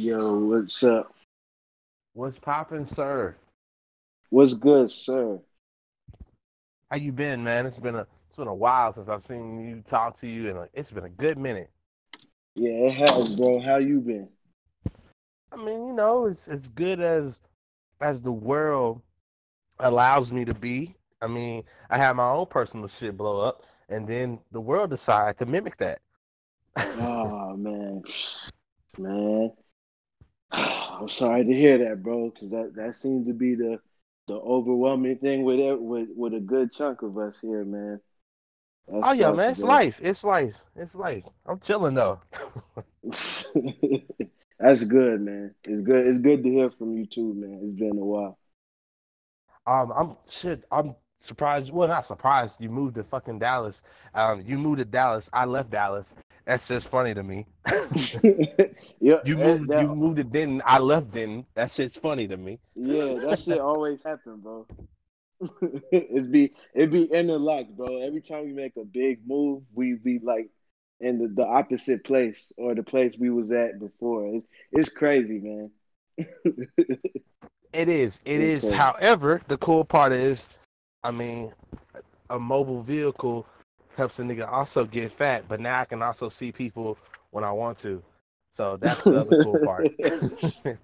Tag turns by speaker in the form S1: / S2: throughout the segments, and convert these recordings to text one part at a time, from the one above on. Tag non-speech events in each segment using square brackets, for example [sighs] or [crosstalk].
S1: Yo, what's up?
S2: What's poppin', sir?
S1: What's good, sir?
S2: How you been, man? It's been a it's been a while since I've seen you talk to you, and it's been a good minute.
S1: Yeah, it has, bro. How you been?
S2: I mean, you know, it's as good as as the world allows me to be. I mean, I had my own personal shit blow up, and then the world decided to mimic that. [laughs]
S1: oh man, man. [sighs] I'm sorry to hear that, bro, because that that seems to be the the overwhelming thing with it with with a good chunk of us here, man.
S2: That oh yeah, man, it's life. It's life. It's life. I'm chilling though. [laughs]
S1: That's good, man. It's good. It's good to hear from you too, man. It's been a while.
S2: Um, I'm shit. I'm surprised. Well, not surprised. You moved to fucking Dallas. Um, you moved to Dallas. I left Dallas. That's just funny to me. [laughs] you moved. That, you moved to Denton. I left Denton. That shit's funny to me.
S1: Yeah, that shit always happen, bro. [laughs] it's be it be interlocked, bro. Every time we make a big move, we be like in the, the opposite place or the place we was at before. It's, it's crazy, man.
S2: it is. It it's is. Crazy. However, the cool part is, I mean, a mobile vehicle helps a nigga also get fat, but now I can also see people when I want to. So [laughs] that's the other cool part. [laughs]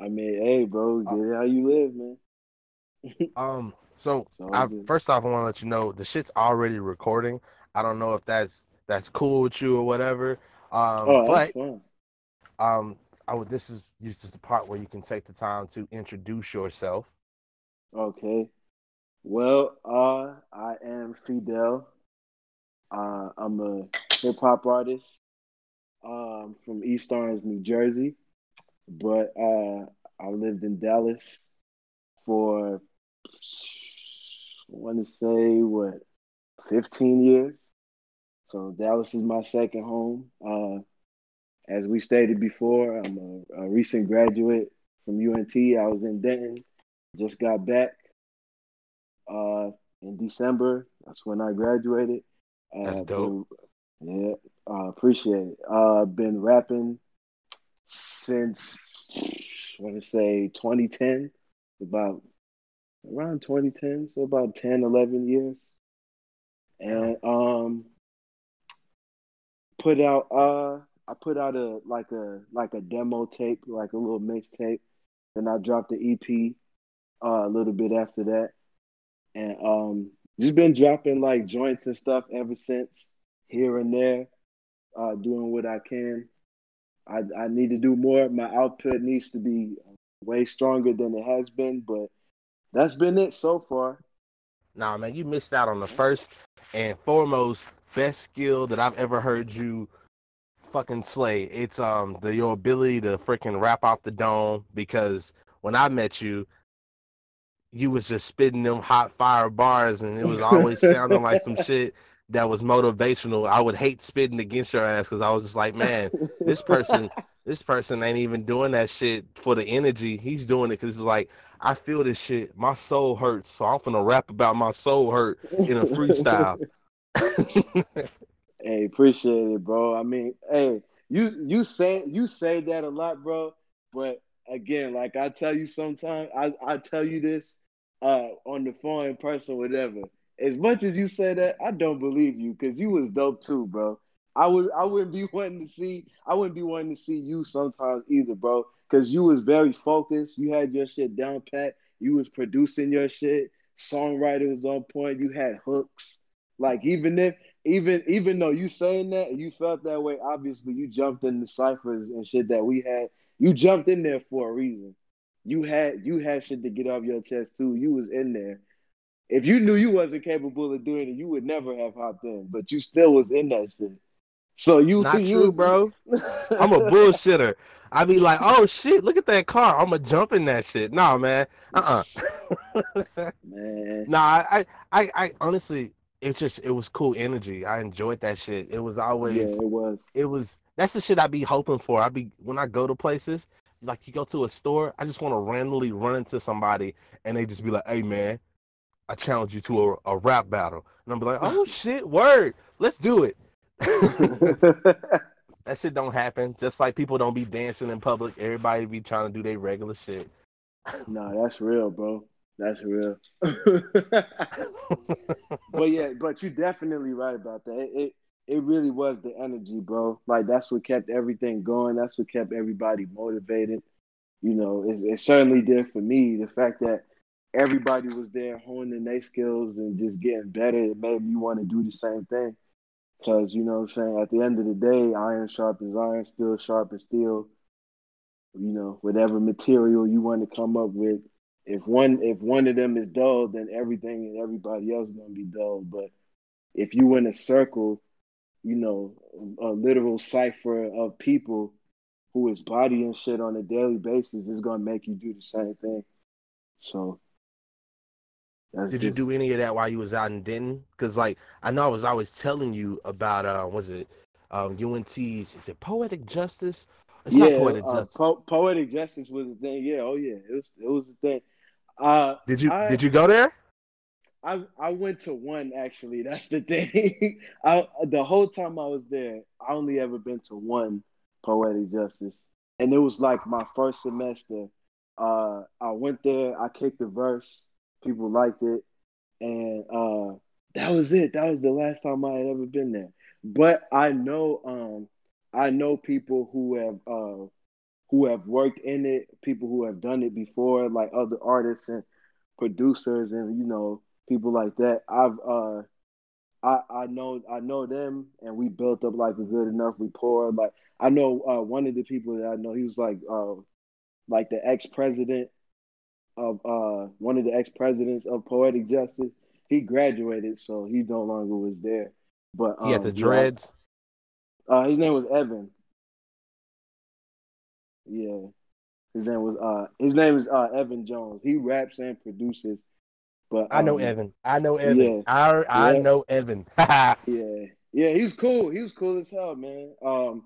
S1: I mean, hey, bro, uh, get how you live,
S2: man. [laughs] um, so I, first off, I want to let you know the shit's already recording. I don't know if that's that's cool with you or whatever. Um, oh, but um, I would. This is this is the part where you can take the time to introduce yourself.
S1: Okay. Well, uh, I am Fidel. Uh, I'm a hip hop artist um, from East Orange, New Jersey, but uh, I lived in Dallas for I want to say what 15 years. So Dallas is my second home. Uh, as we stated before, I'm a, a recent graduate from UNT. I was in Denton, just got back uh, in December. That's when I graduated.
S2: That's uh, dope.
S1: Been, yeah, uh, appreciate it. Uh, been rapping since I want to say 2010, about around 2010, so about 10, 11 years. And um, put out uh, I put out a like a like a demo tape, like a little mixtape. Then I dropped the EP uh, a little bit after that, and um, just been dropping like joints and stuff ever since, here and there, uh, doing what I can. I, I need to do more. My output needs to be way stronger than it has been, but that's been it so far.
S2: Nah, man, you missed out on the first and foremost best skill that I've ever heard you fucking slay. It's um the your ability to freaking rap off the dome because when I met you, you was just spitting them hot fire bars and it was always sounding like some shit that was motivational. I would hate spitting against your ass because I was just like, man, this person, [laughs] this person ain't even doing that shit for the energy. He's doing it because it's like, I feel this shit. My soul hurts, so I'm gonna rap about my soul hurt in a freestyle. [laughs]
S1: hey, appreciate it, bro. I mean, hey, you you say you say that a lot, bro. But again, like I tell you sometimes, I, I tell you this uh, on the phone in person, whatever. As much as you say that, I don't believe you because you was dope too, bro. I would I wouldn't be [laughs] wanting to see I wouldn't be wanting to see you sometimes either, bro. Because you was very focused. You had your shit down pat. You was producing your shit. Songwriting was on point. You had hooks. Like even if even even though you saying that you felt that way, obviously you jumped in the ciphers and shit that we had you jumped in there for a reason. You had you had shit to get off your chest too. You was in there. If you knew you wasn't capable of doing it, you would never have hopped in. But you still was in that shit. So you
S2: not
S1: you
S2: true, bro. [laughs] I'm a bullshitter. I be like, oh shit, look at that car. I'ma jump in that shit. Nah, man. Uh uh-uh. uh [laughs] man. Nah, I, I I honestly it just it was cool energy. I enjoyed that shit. It was always
S1: yeah, it was.
S2: It was that's the shit I be hoping for. I be when I go to places, like you go to a store, I just want to randomly run into somebody and they just be like, "Hey man, I challenge you to a, a rap battle," and I'm like, "Oh [laughs] shit, word, let's do it." [laughs] That shit don't happen. Just like people don't be dancing in public. Everybody be trying to do their regular shit.
S1: No, that's real, bro. That's real. [laughs] but yeah, but you're definitely right about that. It, it it really was the energy, bro. Like that's what kept everything going. That's what kept everybody motivated. You know, it, it certainly did for me. The fact that everybody was there honing their skills and just getting better, it made me want to do the same thing. Cause you know what I'm saying, at the end of the day, iron sharpens iron, steel sharpens steel. You know, whatever material you want to come up with. If one if one of them is dull, then everything and everybody else is gonna be dull. But if you in a circle, you know, a literal cipher of people who is bodying shit on a daily basis is gonna make you do the same thing. So
S2: did just... you do any of that while you was out in Denton? Because like I know I was always telling you about uh was it um UNT's is it poetic justice? It's
S1: yeah, not poetic uh, justice. Po- poetic justice was the thing. Yeah, oh yeah, it was it was the thing. Uh,
S2: did you
S1: I,
S2: did you go there?
S1: I I went to one actually. [laughs] That's the thing. I the whole time I was there, I only ever been to one poetic justice, and it was like my first semester. Uh, I went there. I kicked the verse. People liked it, and uh, that was it. That was the last time I had ever been there. But I know, um, I know people who have uh, who have worked in it, people who have done it before, like other artists and producers, and you know, people like that. I've uh, I I know I know them, and we built up like a good enough rapport. Like I know uh, one of the people that I know, he was like uh, like the ex president of uh one of the ex presidents of Poetic Justice. He graduated, so he no longer was there. But
S2: um, he had the dreads.
S1: uh, his name was Evan. Yeah, his name was uh his name is uh Evan Jones. He raps and produces. But
S2: um, I know um, Evan. I know Evan. Yeah, I I yeah. know Evan. [laughs]
S1: yeah, yeah, he was cool. He was cool as hell, man. Um,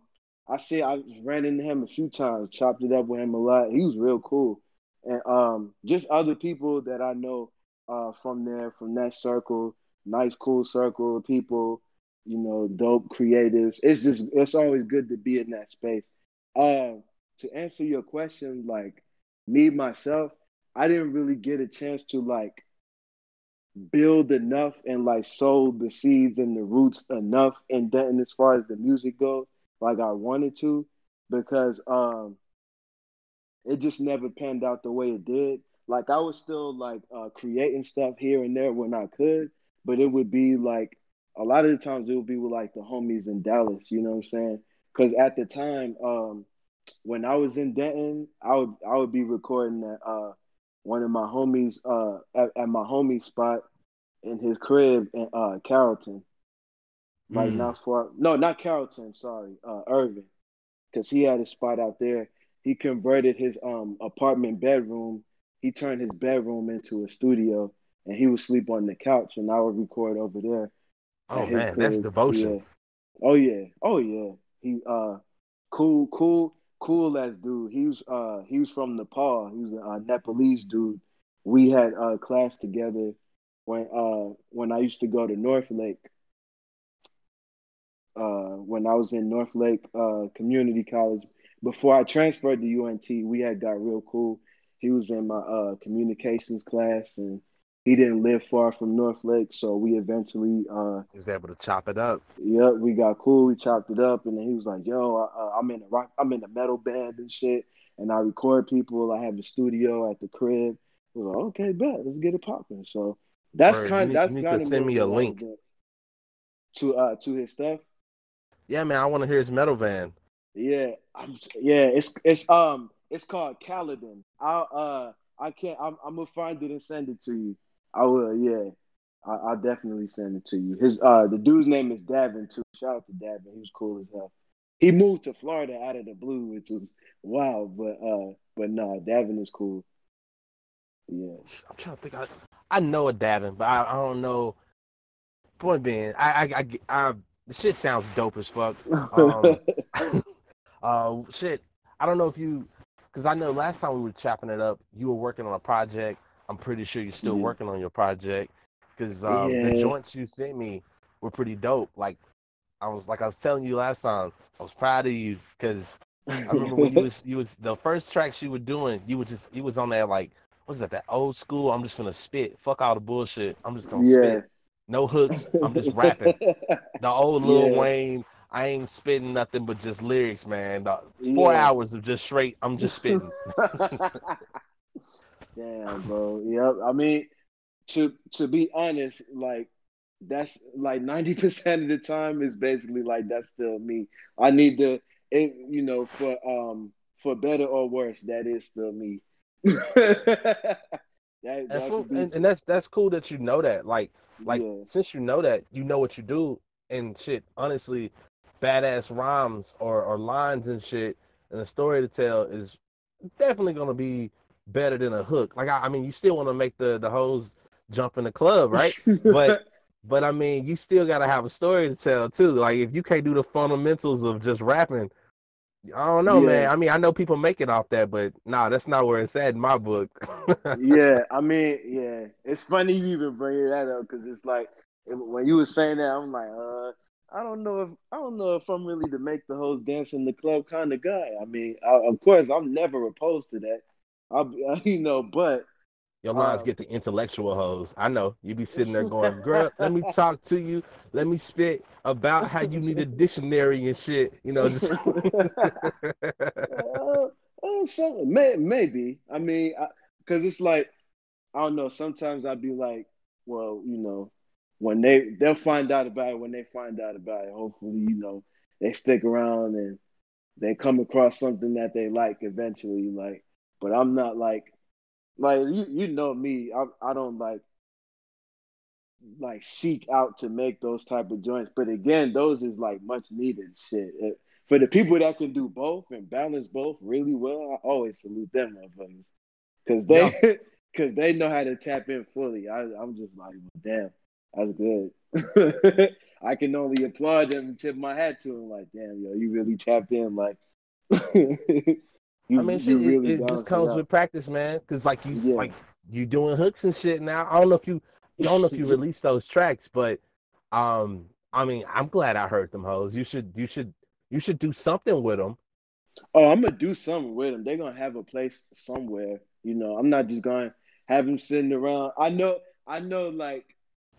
S1: I see. I ran into him a few times, chopped it up with him a lot. He was real cool and um, just other people that I know uh, from there, from that circle, nice, cool circle of people, you know, dope creatives. It's just, it's always good to be in that space. Uh, to answer your question, like me myself, I didn't really get a chance to like build enough and like sow the seeds and the roots enough and then as far as the music goes, like I wanted to, because um it just never panned out the way it did. Like I was still like uh, creating stuff here and there when I could, but it would be like a lot of the times it would be with like the homies in Dallas. You know what I'm saying? Because at the time, um, when I was in Denton, I would I would be recording at uh, one of my homies uh, at, at my homie spot in his crib in uh, Carrollton. Like mm. not far, no, not Carrollton. Sorry, uh, Irving, because he had a spot out there he converted his um apartment bedroom. He turned his bedroom into a studio, and he would sleep on the couch, and I would record over there.
S2: Oh man, that's devotion.
S1: Yeah. Oh yeah, oh yeah. He uh, cool, cool, cool as dude. He was uh, he was from Nepal. He was a Nepalese dude. We had uh class together when uh when I used to go to North Lake. Uh, when I was in North Lake uh, Community College, before I transferred to UNT, we had got real cool. He was in my uh, communications class, and he didn't live far from North Lake, so we eventually uh,
S2: was able to chop it up.
S1: Yep, we got cool. We chopped it up, and then he was like, "Yo, uh, I'm in a rock, I'm in a metal band and shit, and I record people. I have a studio at the crib." I was like, "Okay, bet, let's get it popping." So that's kind. Of, that's kind of
S2: send me a link
S1: to uh to his stuff.
S2: Yeah, man, I want to hear his metal band.
S1: Yeah, I'm, yeah, it's it's um it's called Kaladin. I'll uh I can't I'm I'm gonna find it and send it to you. I will, yeah. I, will definitely send it to you. His uh the dude's name is Davin too. Shout out to Davin. He was cool as hell. He moved to Florida out of the blue, which was wild, but uh but no, nah, Davin is cool. Yeah.
S2: I'm trying to think I I know a Davin, but I, I don't know point being, I I I, I the shit sounds dope as fuck. Um, [laughs] [laughs] Uh, shit, I don't know if you, because I know last time we were chopping it up, you were working on a project. I'm pretty sure you're still yeah. working on your project because um, yeah. the joints you sent me were pretty dope. Like, I was like I was telling you last time. I was proud of you because I remember when you [laughs] was you was the first tracks you were doing. You were just you was on that like what's that that old school. I'm just gonna spit. Fuck all the bullshit. I'm just gonna
S1: yeah.
S2: spit. No hooks. I'm just rapping. The old [laughs] Lil
S1: Yeah.
S2: Wayne. I ain't spitting nothing but just lyrics, man. The four
S1: Yeah.
S2: hours of just straight. I'm just spitting. [laughs]
S1: Damn, bro. Yep. I mean, to to be honest, like that's like ninety percent of the time is basically like that's still me. I need to, it, you know, for um for better or worse, that is still me. [laughs] that,
S2: And,
S1: that could be-
S2: and, and that's that's cool that you know that. Like like
S1: yeah.
S2: since you know that, you know what you do and shit. Honestly, badass rhymes or, or lines and shit and a story to tell is definitely gonna be better than a hook. Like I, I mean, you still want to make the the hoes jump in the club, right? But [laughs] but I mean, you still gotta have a story to tell too. Like if you can't do the fundamentals of just rapping, I don't know, man. I mean, I know people make it off that, but nah, that's not where it's at in my book. [laughs]
S1: yeah, I mean, yeah, it's funny you even bring that up because it's like when you were saying that, I'm like, uh, I don't know if I don't know if I'm really the make the hoes dance in the club kind of guy. I mean, I, of course, I'm never opposed to that. I'll be, [laughs] you know, but
S2: Your lines
S1: Um,
S2: get the intellectual hoes. I know. You be sitting there going, [laughs] girl, let me talk to you. Let me spit about how you need a dictionary and shit. You know, just [laughs]
S1: uh, uh, some, may, maybe. I mean, because it's like I don't know. Sometimes I'd be like, well, you know, when they they'll find out about it when they find out about it. Hopefully, you know, they stick around and they come across something that they like eventually. Like, but I'm not like like you you know me. I I don't like like seek out to make those type of joints. But again, those is like much needed shit. It- for the people that can do both and balance both really well, I always salute them motherfuckers. Cause they [laughs] cause they know how to tap in fully. I I'm just like, damn, that's good. [laughs] I can only applaud them and tip my hat to them. Like, damn, yo, you really tapped in. Like, [laughs] you,
S2: I mean,
S1: you
S2: shit, it,
S1: really
S2: it
S1: balanced
S2: just comes with practice, man. Cause like you,
S1: Yeah.
S2: like you doing hooks and shit now. I don't know if you, I don't know if you [laughs] release those tracks, but um, I mean, I'm glad I heard them hoes. You should, you should, you should do something with them.
S1: Oh, I'm gonna do something with them. They're gonna have a place somewhere. You know, I'm not just gonna have them sitting around. I know, I know. Like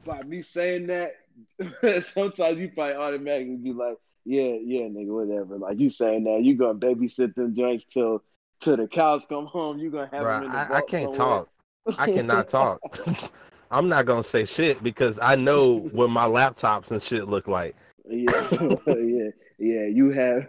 S1: by me saying that, [laughs] sometimes you probably automatically be like, "Yeah, yeah, nigga, whatever." Like you saying that, you gonna babysit them joints till till the cows come home. You gonna have
S2: Bruh,
S1: them in the
S2: I, I can't
S1: somewhere.
S2: talk. I cannot talk. [laughs] [laughs] I'm not gonna say shit because I know what my laptops and shit look like.
S1: Yeah, [laughs] yeah, yeah. You have,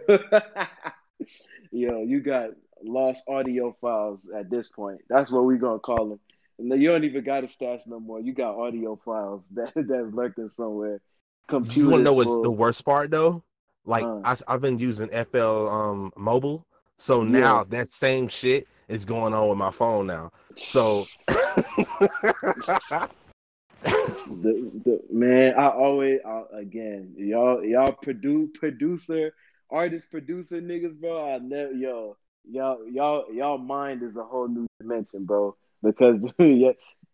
S1: yo, you got lost audio files at this point. That's what we gonna call them. And you don't even got a stash no more. You got audio files that that's lurking somewhere. Computers
S2: You wanna know what's
S1: full.
S2: the worst part though? Like
S1: Huh.
S2: I, I've been using FL um mobile, so
S1: Yeah.
S2: now that same shit is going on with my phone now. So [laughs]
S1: the, the man, I always I, again, y'all y'all produce producer, artist producer niggas, bro. I never yo, y'all y'all y'all mind is a whole new dimension, bro. Because [laughs] yeah,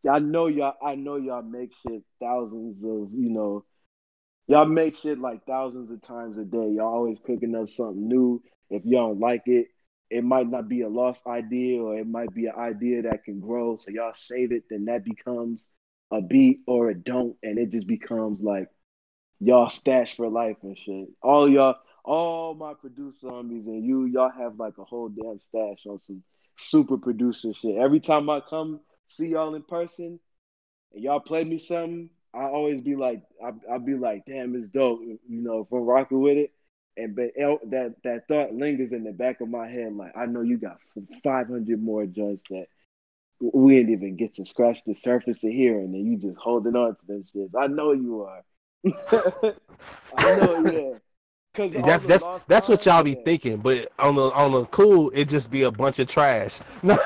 S1: I know y'all I know y'all make shit thousands of, you know, y'all make shit like thousands of times a day. Y'all always cooking up something new. If y'all don't like it, it might not be a lost idea or it might be an idea that can grow. So y'all save it, then that becomes a beat or a don't, and it just becomes like y'all stash for life and shit. All y'all, all my producer homies and you, y'all have like a whole damn stash on some super producer shit. Every time I come see y'all in person and y'all play me something, I always be like, I I be like, damn, it's dope, you know, I'm rocking with it. And but that that thought lingers in the back of my head, like I know you got 500 more joints that we didn't even get to scratch the surface of here, and then you just holding on to them shit. I know you are. [laughs] I know, yeah. Cause
S2: that's that's that's what y'all be thinking. But on the on the cool, it just be a bunch of trash. [laughs]
S1: Hell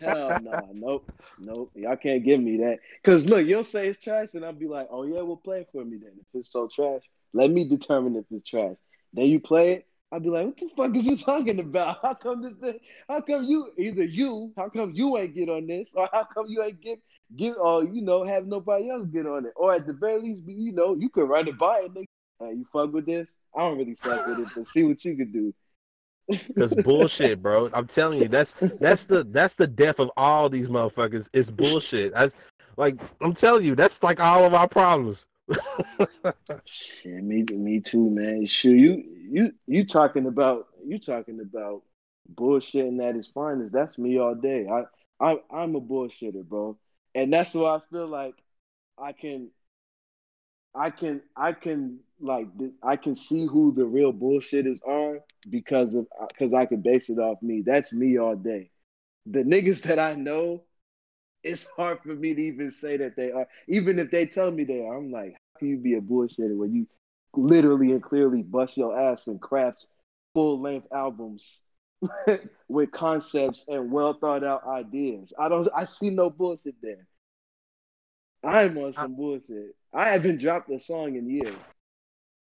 S1: no, nope, nope. Y'all can't give me that. Cause look, you'll say it's trash, and I'll be like, oh yeah, well play it for me then. If it's so trash, let me determine if it's trash. Then you play it. I'll be like, what the fuck is you talking about? How come this thing? How come you either you? How come you ain't get on this, or how come you ain't get get or you know have nobody else get on it, or at the very least, be you know you could run it by it. Nigga. Hey, you fuck with this? I don't really fuck with it, but see what you could do.
S2: Cause bullshit, bro. I'm telling you, that's that's the that's the death of all these motherfuckers. It's bullshit. I like I'm telling you, that's like all of our problems.
S1: Shit, me me too, man. Sure, you you you talking about you talking about bullshitting at its finest. That's me all day. I I I'm a bullshitter, bro, and that's why I feel like I can I can I can like I can see who the real bullshitters are because of uh, because I can base it off me. That's me all day. The niggas that I know, it's [laughs] hard for me to even say that they are. Even if they tell me they are, I'm like, how can you be a bullshitter when you literally and clearly bust your ass and craft full length albums [laughs] with concepts and well thought out ideas? I don't. I see no bullshit there. I'm on some bullshit. I haven't dropped a song in years.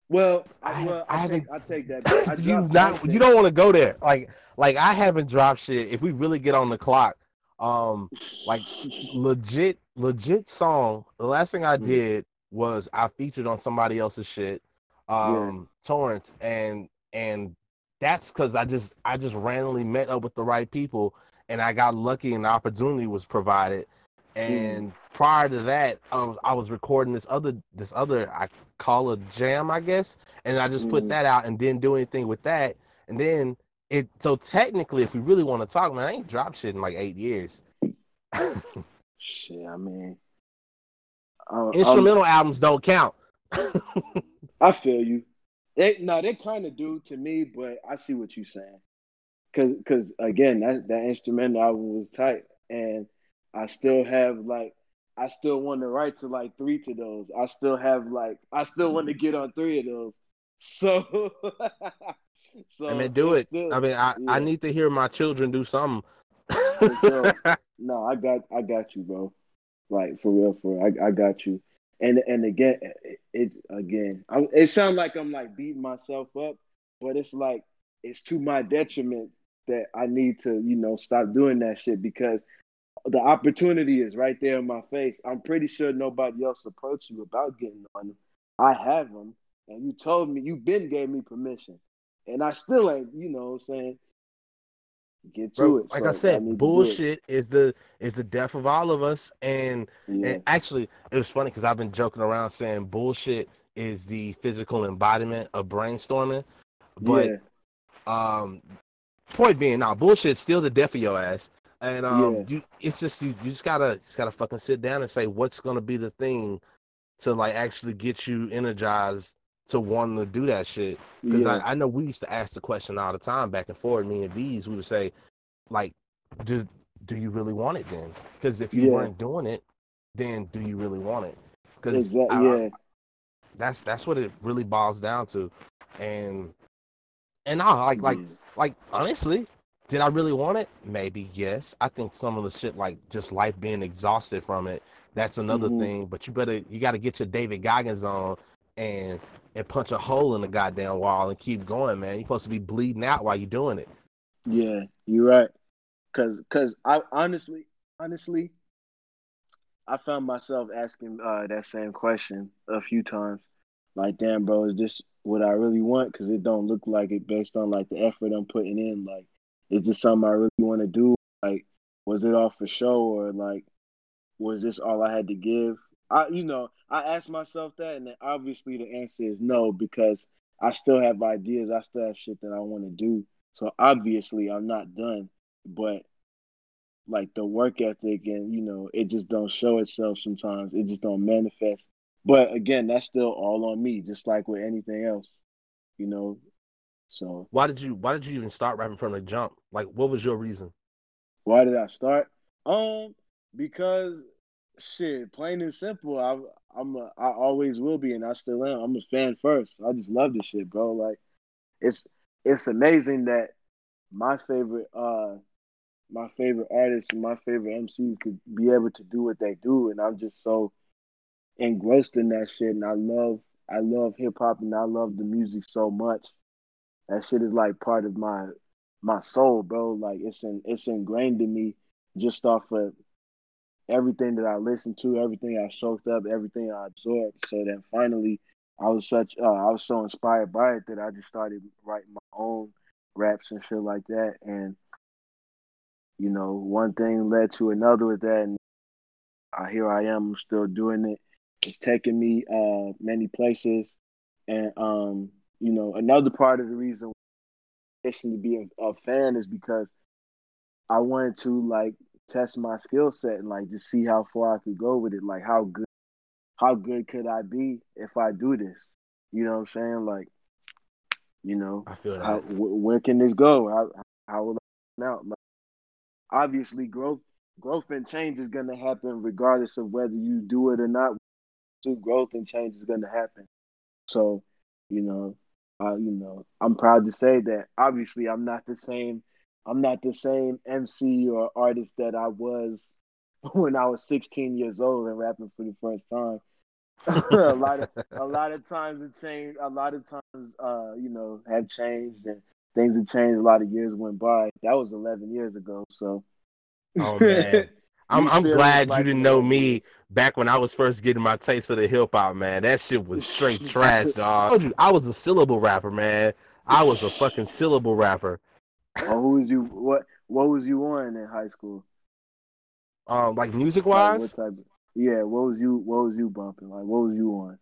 S1: Well, I, well, I, I haven't. Take, I take that. I [laughs]
S2: you not. You don't want to go there. Like, like I haven't dropped shit. If we really get on the clock, um, like legit, legit song. The last thing I mm. did was I featured on somebody else's shit, um, yeah. Torrance, and and that's because I just I just randomly met up with the right people, and I got lucky, and the opportunity was provided Mm. And mm. prior to that, I was, I was recording this other this other I call a jam, I guess, and I just mm. put that out and didn't do anything with that. And then it so technically, if we really want to talk, man, I ain't dropped shit in like eight years.
S1: shit, I mean,
S2: uh, instrumental um, albums don't count. [laughs]
S1: I feel you. They no, they kind of do to me, but I see what you're saying. Cause, cause again, that that instrumental album was tight, and I still have like I still want to write to like three to those. I still have like I still want to get on three of those. [laughs] So [laughs]
S2: so I mean do it. Still, I mean I, yeah. I need to hear my children do something. [laughs]
S1: no, I got I got you, bro. Like for real, for real. I I got you. And and again, it, it again, I, it sounds like I'm like beating myself up, but it's like it's to my detriment that I need to, you know, stop doing that shit because the opportunity is right there in my face. I'm pretty sure nobody else approached you about getting on them. I have them, and you told me you've been gave me permission, and I still ain't. You know, what I'm saying get to Bro, it.
S2: Like so I said, I bullshit is the is the death of all of us. And, yeah. and actually, it was funny because I've been joking around saying bullshit is the physical embodiment of brainstorming, but yeah. um, point being, now bullshit's still the death of your ass. And um, yeah. you it's just you, you just gotta just gotta fucking sit down and say what's gonna be the thing to like actually get you energized to wanting to do that shit. Because yeah. I, I know we used to ask the question all the time back and forth. Me and V's, we would say, like, do do you really want it then? Because if you yeah. weren't doing it, then do you really want it? Because exactly, yeah. that's that's what it really boils down to. And and I like like like honestly, did I really want it? Maybe yes. I think some of the shit like just life being exhausted from it. That's another mm-hmm. thing. But you better you got to get your David Goggins on and and punch a hole in the goddamn wall and keep going, man. You're supposed to be bleeding out while you're doing it.
S1: Yeah, you're right. Cause cause I honestly honestly I found myself asking uh, that same question a few times. Like, damn, bro, is this what I really want? Because it don't look like it based on like the effort I'm putting in. Like, is this something I really want to do? Like, was it all for show or like, was this all I had to give? I, you know, I asked myself that, and obviously the answer is no because I still have ideas. I still have shit that I want to do. So obviously I'm not done, but like the work ethic and you know it just don't show itself sometimes. It just don't manifest. But again, that's still all on me, just like with anything else. You know, so
S2: why did you why did you even start rapping from the jump? Like what was your reason?
S1: Why did I start? Um, because shit, plain and simple, I I'm a, I always will be and I still am. I'm a fan first. I just love this shit, bro. Like it's it's amazing that my favorite uh my favorite artists and my favorite MCs could be able to do what they do and I'm just so engrossed in that shit and I love I love hip hop and I love the music so much that shit is like part of my my soul, bro. Like it's in it's ingrained in me just off of everything that I listened to, everything I soaked up, everything I absorbed. So then finally I was such uh, I was so inspired by it that I just started writing my own raps and shit like that. And you know, one thing led to another with that, and uh, here I am, I'm still doing it. It's taking me uh, many places, and um, you know, another part of the reason to be a, a fan is because I wanted to like test my skill set and like just see how far I could go with it. Like how good, how good could I be if I do this? You know what I'm saying? Like, you know,
S2: I feel that.
S1: How, wh- where can this go? How how will I turn out? Like, obviously, growth growth and change is gonna happen regardless of whether you do it or not. Growth and change is gonna happen. So, you know, uh, you know, I'm proud to say that obviously I'm not the same. I'm not the same MC or artist that I was [laughs] when I was 16 years old and rapping for the first time. [laughs] a lot of a [laughs] lot of times it changed. A lot of times, uh, you know, have changed and things have changed. A lot of years went by. That was 11 years ago. So,
S2: oh man, I'm I'm glad you didn't know me back when I was first getting my taste of the hip hop, man. That shit was [laughs] straight trash, dog. I, told you, I was a syllable rapper, man. I was a fucking syllable rapper.
S1: Oh, who was you? What What was you on in high school?
S2: Um, like music wise.
S1: Like what type? Of, yeah, what was you what was you bumping? Like what was you on?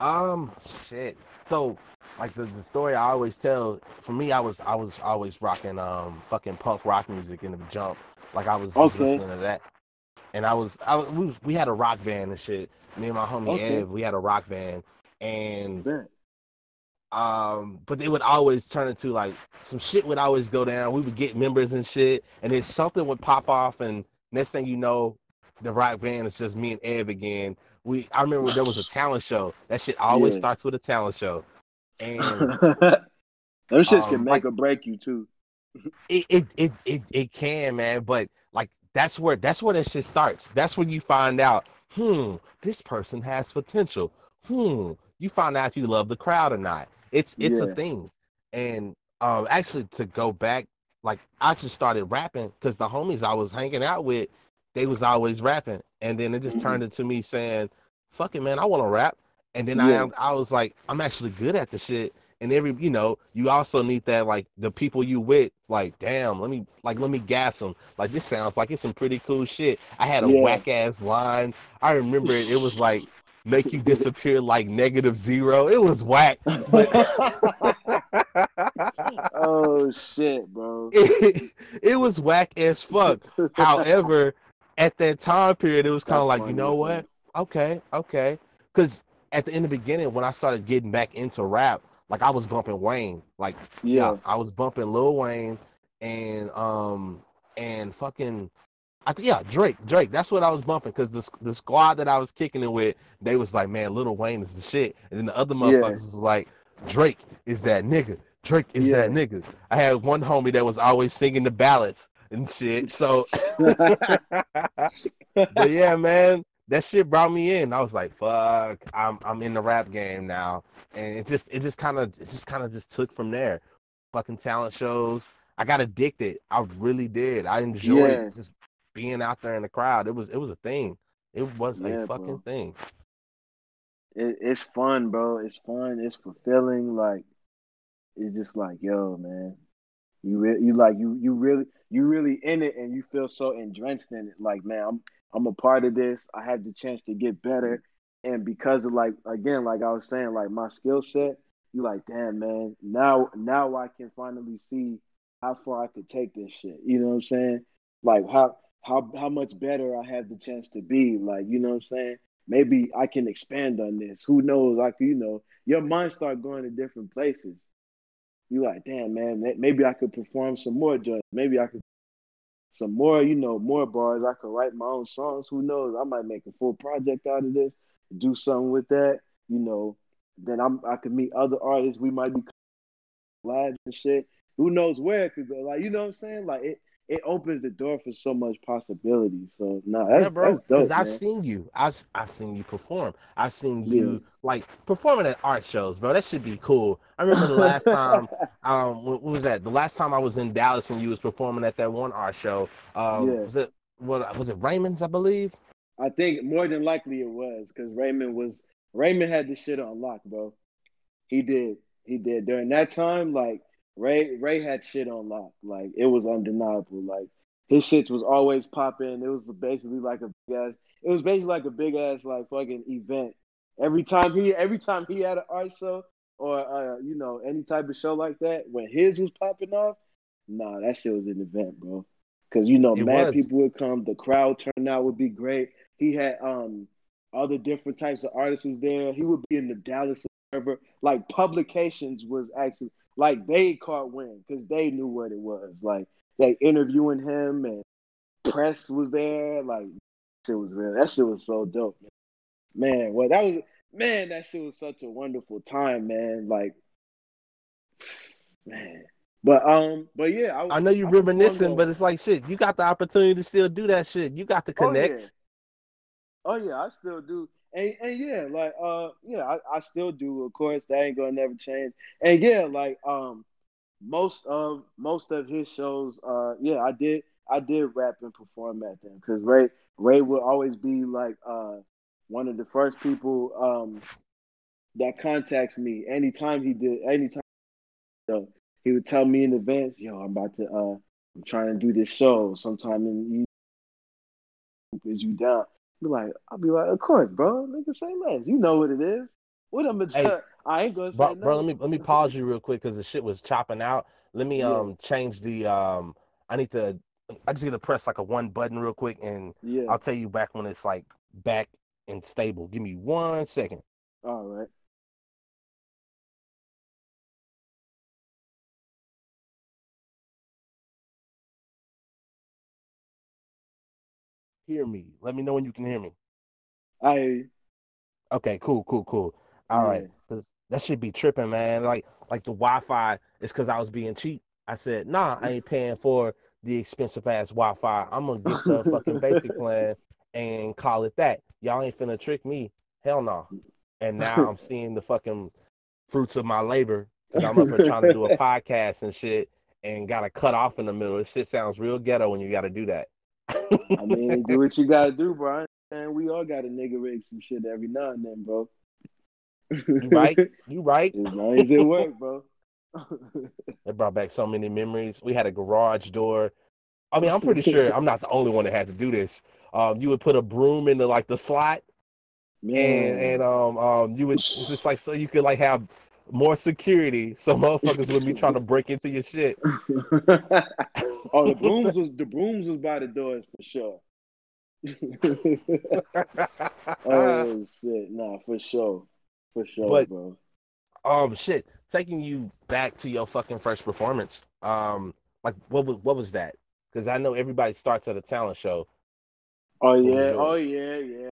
S2: Um shit. So like the, the story I always tell for me I was I was always rocking um fucking punk rock music in the jump. Like I was okay. listening to that. And I was I we, we had a rock band and shit. Me and my homie okay. Ev, we had a rock band and um but they would always turn into like some shit would always go down. We would get members and shit and then something would pop off and next thing you know the rock band is just me and Ev again. We I remember there was a [laughs] talent show. That shit always yeah. starts with a talent show. And [laughs]
S1: those shits um, can make like, or break you too.
S2: it, it it it it can, man. But like that's where that's where that shit starts. That's when you find out, hmm, this person has potential. Hmm, you find out if you love the crowd or not. It's it's yeah. a thing. And um, actually, to go back, like I just started rapping because the homies I was hanging out with, they was always rapping, and then it just mm-hmm. turned into me saying, "Fuck it, man, I want to rap." And then yeah. I I was like, I'm actually good at the shit. And every you know, you also need that like the people you with, like, damn, let me like let me gas them. Like this sounds like it's some pretty cool shit. I had a yeah. whack ass line. I remember it. It was like make you [laughs] disappear like negative zero. It was whack. But... [laughs]
S1: oh shit, bro.
S2: It, [laughs] it was whack as fuck. However, at that time period, it was kind of like, you know what? Okay, okay. Because at the in the beginning, when I started getting back into rap, like I was bumping Wayne, like yeah, yeah I was bumping Lil Wayne and um and fucking I think yeah, Drake, Drake. That's what I was bumping because the the squad that I was kicking it with, they was like, man, Lil Wayne is the shit, and then the other motherfuckers yeah. was like, Drake is that nigga. Drake is yeah. that nigga. I had one homie that was always singing the ballads and shit. So, but yeah, man, that shit brought me in. I was like, fuck, I'm I'm in the rap game now, and it just it just kind of it just kind of just took from there. Fucking talent shows. I got addicted. I really did. I enjoyed yeah. just being out there in the crowd. It was it was a thing. It was yeah, a fucking bro. thing.
S1: It, it's fun, bro. It's fun. It's fulfilling. Like it's just like, yo, man, you re- you like you you really you really in it, and you feel so entrenched in it. Like, man, I'm I'm a part of this. I had the chance to get better, and because of like again, like I was saying, like my skill set, you like, damn, man. Now now I can finally see how far I could take this shit. You know what I'm saying? Like how how how much better I have the chance to be. Like, you know what I'm saying? Maybe I can expand on this. Who knows? Like, you know, your mind start going to different places you like, damn man, maybe I could perform some more judge. Maybe I could some more, you know, more bars. I could write my own songs. Who knows? I might make a full project out of this, do something with that. You know, then I'm I could meet other artists. We might be labs and shit. Who knows where it could go? Like, you know what I'm saying? Like it it opens the door for so much possibility. So no, that's, yeah, bro. Because
S2: I've seen you. I've I've seen you perform. I've seen you yeah. like performing at art shows, bro. That should be cool. I remember the last [laughs] time. um, what, was that? The last time I was in Dallas and you was performing at that one art show. Um, yeah. was it what was it Raymond's? I believe.
S1: I think more than likely it was because Raymond was Raymond had this shit on lock, bro. He did. He did. During that time, like Ray Ray had shit on lock. Like it was undeniable. Like his shit was always popping. It was basically like a big ass. It was basically like a big ass like fucking event. Every time he every time he had an art show or uh, you know any type of show like that, when his was popping off, nah, that shit was an event, bro. Cause you know, it mad was. people would come, the crowd turnout would be great. He had um other different types of artists was there. He would be in the Dallas whatever. Like publications was actually like they caught wind because they knew what it was. Like they interviewing him and press was there. Like shit was real. That shit was so dope, man. man well, that was man. That shit was such a wonderful time, man. Like man. But um, but yeah,
S2: I, I know you're reminiscing, but it's like shit. You got the opportunity to still do that shit. You got the connects.
S1: Oh yeah, oh, yeah I still do. And, and yeah, like uh, yeah, I, I still do. Of course, that ain't gonna never change. And yeah, like um, most of most of his shows, uh, yeah, I did I did rap and perform at them because Ray Ray will always be like uh one of the first people um that contacts me anytime he did anytime. So he would tell me in advance, yo, I'm about to uh I'm trying to do this show sometime in is you down. Be like, I'll be like, of course, bro. Nigga, say less. You know what it is. What I'm gonna hey, I ain't gonna
S2: bro,
S1: say
S2: bro, let me let me pause you real quick because the shit was chopping out. Let me yeah. um change the um. I need to. I just need to press like a one button real quick, and yeah. I'll tell you back when it's like back and stable. Give me one second.
S1: All right.
S2: Hear me. Let me know when you can hear me.
S1: I.
S2: Okay, cool, cool, cool. All yeah. right, because that should be tripping, man. Like, like the Wi-Fi is because I was being cheap. I said, nah, I ain't paying for the expensive ass Wi-Fi. I'm gonna get the fucking basic [laughs] plan and call it that. Y'all ain't finna trick me. Hell no. And now I'm [laughs] seeing the fucking fruits of my labor because I'm up here trying to do a [laughs] podcast and shit and got to cut off in the middle. This shit sounds real ghetto when you got to do that.
S1: I mean, do what you gotta do, bro. And we all gotta nigga rig some shit every now and then, bro.
S2: You right. You right.
S1: As long as it work, bro.
S2: it brought back so many memories. We had a garage door. I mean, I'm pretty sure I'm not the only one that had to do this. Um, you would put a broom into like the slot, Man. and and um um you would just like so you could like have more security, so motherfuckers would be trying to break into your shit. [laughs]
S1: oh, the [laughs] brooms was the brooms was by the doors for sure. [laughs] oh shit, nah, for sure, for sure, but, bro.
S2: Um, shit, taking you back to your fucking first performance. Um, like what was what was that? Because I know everybody starts at a talent show.
S1: Oh yeah, oh yeah, yeah.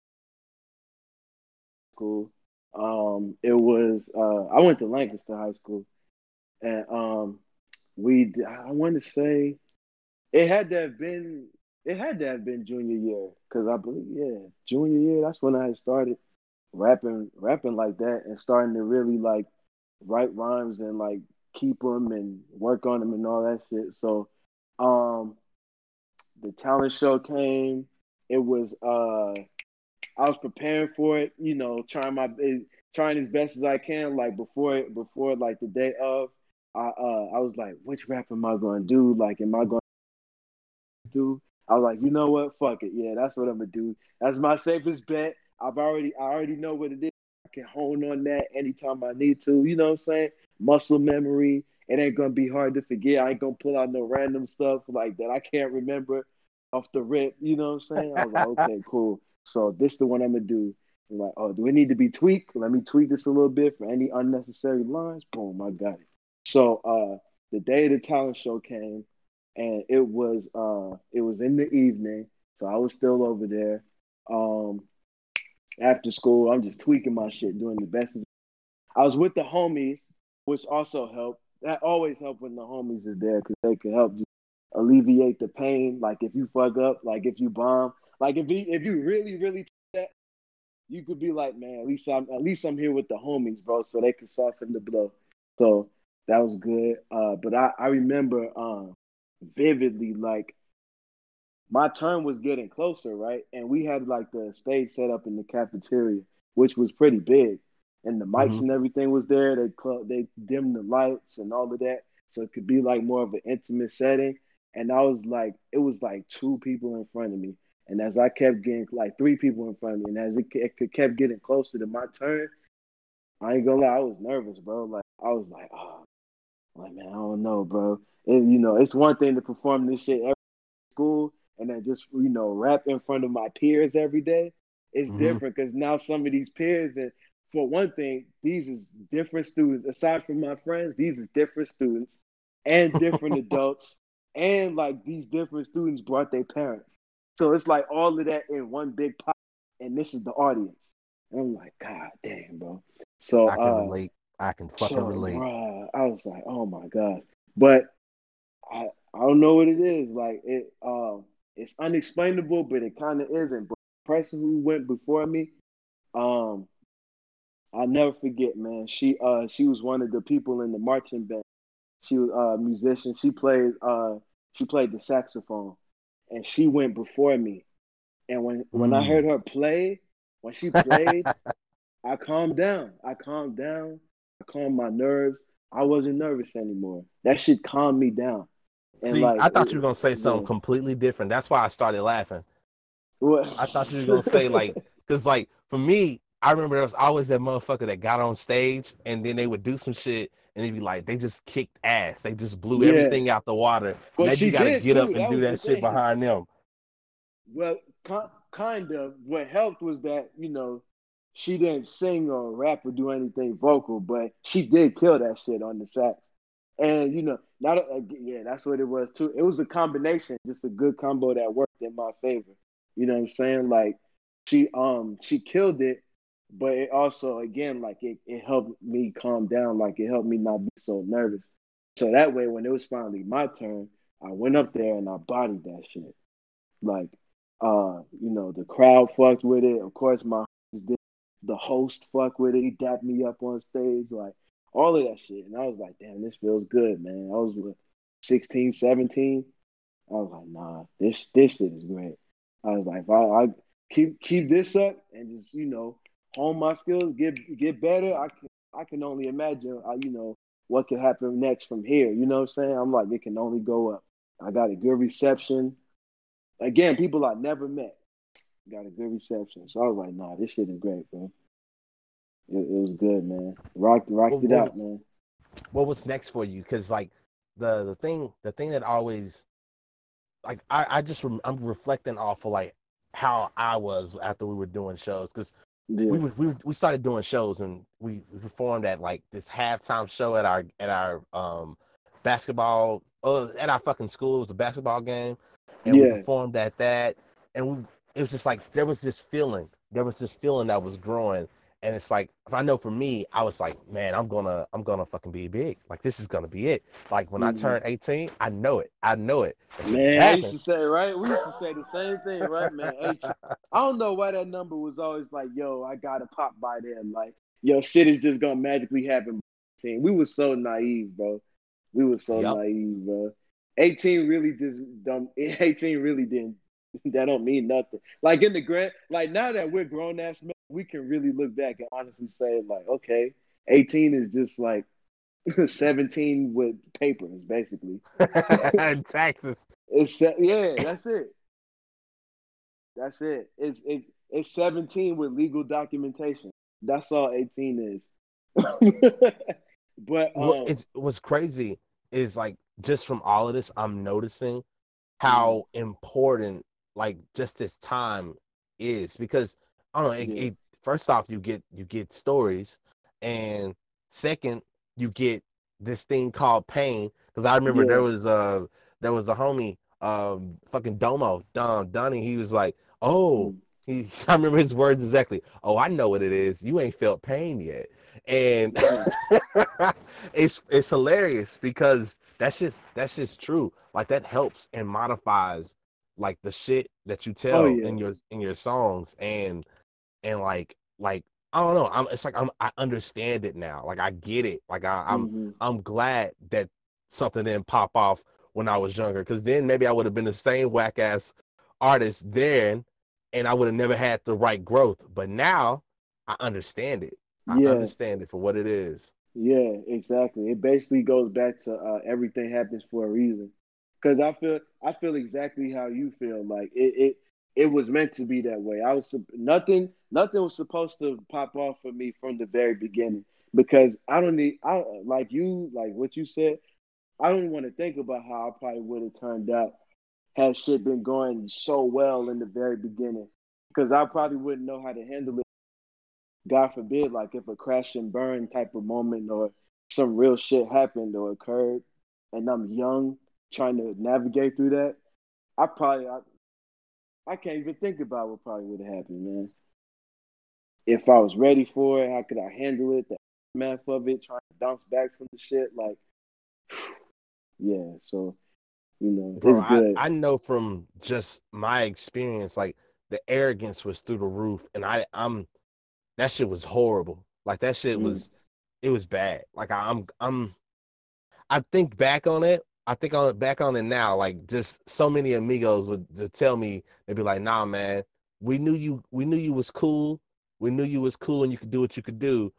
S1: Cool. Um, it was uh, I went to Lancaster High School, and um, we I want to say it had to have been it had to have been junior year because I believe yeah junior year that's when I started rapping rapping like that and starting to really like write rhymes and like keep them and work on them and all that shit. So um, the talent show came. It was uh I was preparing for it, you know, trying my trying as best as I can. Like before, before like the day of, I uh, I was like, which rap am I going to do? Like, am I going to do? I was like, you know what? Fuck it. Yeah, that's what I'm gonna do. That's my safest bet. I've already, I already know what it is. I can hone on that anytime I need to. You know what I'm saying? Muscle memory. It ain't gonna be hard to forget. I ain't gonna pull out no random stuff like that I can't remember off the rip. You know what I'm saying? I was like, okay, cool. So this is the one I'm gonna do. I'm like, oh, do it need to be tweaked? Let me tweak this a little bit for any unnecessary lines. Boom, I got it. So uh, the day the talent show came, and it was uh, it was in the evening, so I was still over there. Um, after school, I'm just tweaking my shit, doing the best. I was with the homies, which also helped. That always help when the homies is there because they can help alleviate the pain. Like if you fuck up, like if you bomb, like if he, if you really really that, you could be like, man, at least I'm at least I'm here with the homies, bro, so they can soften the blow. So that was good. Uh, but I I remember um vividly like my turn was getting closer, right? And we had like the stage set up in the cafeteria. which was pretty big. And the mics
S2: Mhm.
S1: and everything was there. They cl- they dimmed the lights and all of that, so it could be like more of an intimate setting. And I was like, it was like two people in front of me, and as I kept getting like three people in front of me, and as it, it kept getting closer to my turn, I ain't gonna lie, I was nervous, bro. Like I was like, oh, like man, I don't know, bro. And you know, it's one thing to perform this shit every school, and then just you know rap in front of my peers every day. It's
S2: Mhm.
S1: different because now some of these peers, and for one thing, these is different students. Aside from my friends, these is different students and different [laughs] adults, and like these different students brought their parents. So it's like all of that in one big pot, and this is the audience. And I'm like, God damn, bro. So
S2: I can
S1: uh,
S2: relate. I can fucking
S1: so,
S2: relate.
S1: bruh, I was like, oh my god. But I I don't know what it is. Like it uh it's unexplainable, but it kind of isn't. But the person who went before me, um, I'll never forget, man. She uh she was one of the people in the marching band. She was a musician. She played uh she played the saxophone, and she went before me. And when when I
S2: Mm.
S1: heard her play, when she played, [laughs] I calmed down. I calmed down. I calmed my nerves. I wasn't nervous anymore. That shit calmed me down. And
S2: See,
S1: like,
S2: I thought
S1: it-
S2: you were gonna say something
S1: yeah.
S2: completely different. That's why I started laughing.
S1: What?
S2: I thought you were gonna [laughs] say like, cause like for me, I remember there was always that motherfucker that got on stage and then they would do some shit and they'd be like, they just kicked ass. They just blew
S1: Yeah.
S2: everything out the water.
S1: Well,
S2: now you gotta
S1: did,
S2: get up and
S1: That
S2: do that shit
S1: thing.
S2: behind them.
S1: Well, kind of. What helped was that you know she didn't sing or rap or do anything vocal, but she did kill that shit on the sax. And you know, not a, yeah, that's what it was too. It was a combination, just a good combo that worked in my favor. You know what I'm saying? Like she um she killed it, but it also again like it, it helped me calm down. Like it helped me not be so nervous. So that way, when it was finally my turn, I went up there and I bodied that shit. Like uh, you know, the crowd fucked with it. Of course, my the host fucked with it. He dapped me up on stage, like all of that shit. And I was like, damn, this feels good, man. I was with 16, 17. I was like, nah, this this shit is great. I was like, I, I keep keep this up and just you know hone my skills, get get better. I can I can only imagine, uh, you know, what could happen next from here. You know what I'm saying? I'm like, it can only go up. I got a good reception. Again, people I never met got a good reception. So I was like, nah, this shit is great, bro. It, it was good, man. Rocked rocked
S2: What-
S1: it out,
S2: was-
S1: man.
S2: What was next for you? Cause like the the thing the thing that always like I I just rem- I'm reflecting off of like how I was after we were doing shows because
S1: Yeah.
S2: we we we started doing shows and we, we performed at like this halftime show at our at our um basketball uh at our fucking school. It was a basketball game. And we performed at that. And we it was just like there was this feeling. There was this feeling that was growing and it's like if I know for me I was like man I'm gonna I'm gonna fucking be big like this is gonna be it like when I
S1: Mhm.
S2: turn 18 I know it I know it If
S1: Man, I used to say, right? We used to say the same thing, right, man? [laughs] 18. I don't know why that number was always like, yo, I gotta pop by then. Like, yo, shit is just gonna magically happen. 18. We were so naive, bro. We were so
S2: Yup.
S1: naive, bro. 18 really just don't [laughs] 18 really didn't that don't mean nothing. Like in the grand like now that we're grown ass men, we can really look back and honestly say, like, okay, 18 is just like [laughs] 17 with papers, basically.
S2: and [laughs] taxes
S1: It's yeah, that's it. That's it. It's it's it's 17 with legal documentation. That's all 18 is. [laughs] but
S2: what
S1: um,
S2: it's what's crazy is like just from all of this i'm noticing how
S1: Mm-hmm.
S2: important like just this time is because i don't know it,
S1: Yeah.
S2: it, first off you get you get stories and second you get this thing called pain because i remember
S1: Yeah.
S2: there was a there was a homie um fucking domo don donnie he was like oh he [laughs] i remember his words exactly oh i know what it is you ain't felt pain yet and [laughs] it's it's hilarious because that's just that's just true like that helps and modifies like the shit that you tell
S1: Oh, yeah.
S2: in your in your songs and and like like i don't know i'm it's like i'm i understand it now like i get it like I, i'm
S1: mhm.
S2: i'm glad that something didn't pop off when i was younger because then maybe i would have been the same whack ass artist then and i would have never had the right growth but now I understand it. I
S1: Yeah.
S2: understand it for what it is.
S1: Yeah, exactly. It basically goes back to uh, everything happens for a reason. Because I feel I feel exactly how you feel. Like it, it it was meant to be that way. I was nothing nothing was supposed to pop off for me from the very beginning. Because I don't need I like you like what you said. I don't want to think about how I probably would have turned out had shit been going so well in the very beginning. Because I probably wouldn't know how to handle it God forbid, like if a crash and burn type of moment or some real shit happened or occurred, and I'm young trying to navigate through that, I probably I, I can't even think about what probably would have happened, man. If I was ready for it, how could I handle it? The math of it, trying to bounce back from the shit, like, [sighs] yeah. So, you know,
S2: Bro,
S1: it's
S2: I. I know from just my experience, like the arrogance was through the roof, and I I'm that shit was horrible. Like that shit
S1: Mm.
S2: was it was bad. Like I, I'm I'm I think back on it. I think on back on it now. Like just so many amigos would, would tell me they'd be like, "Nah, man, we knew you. We knew you was cool. We knew you was cool and you could do what you could do,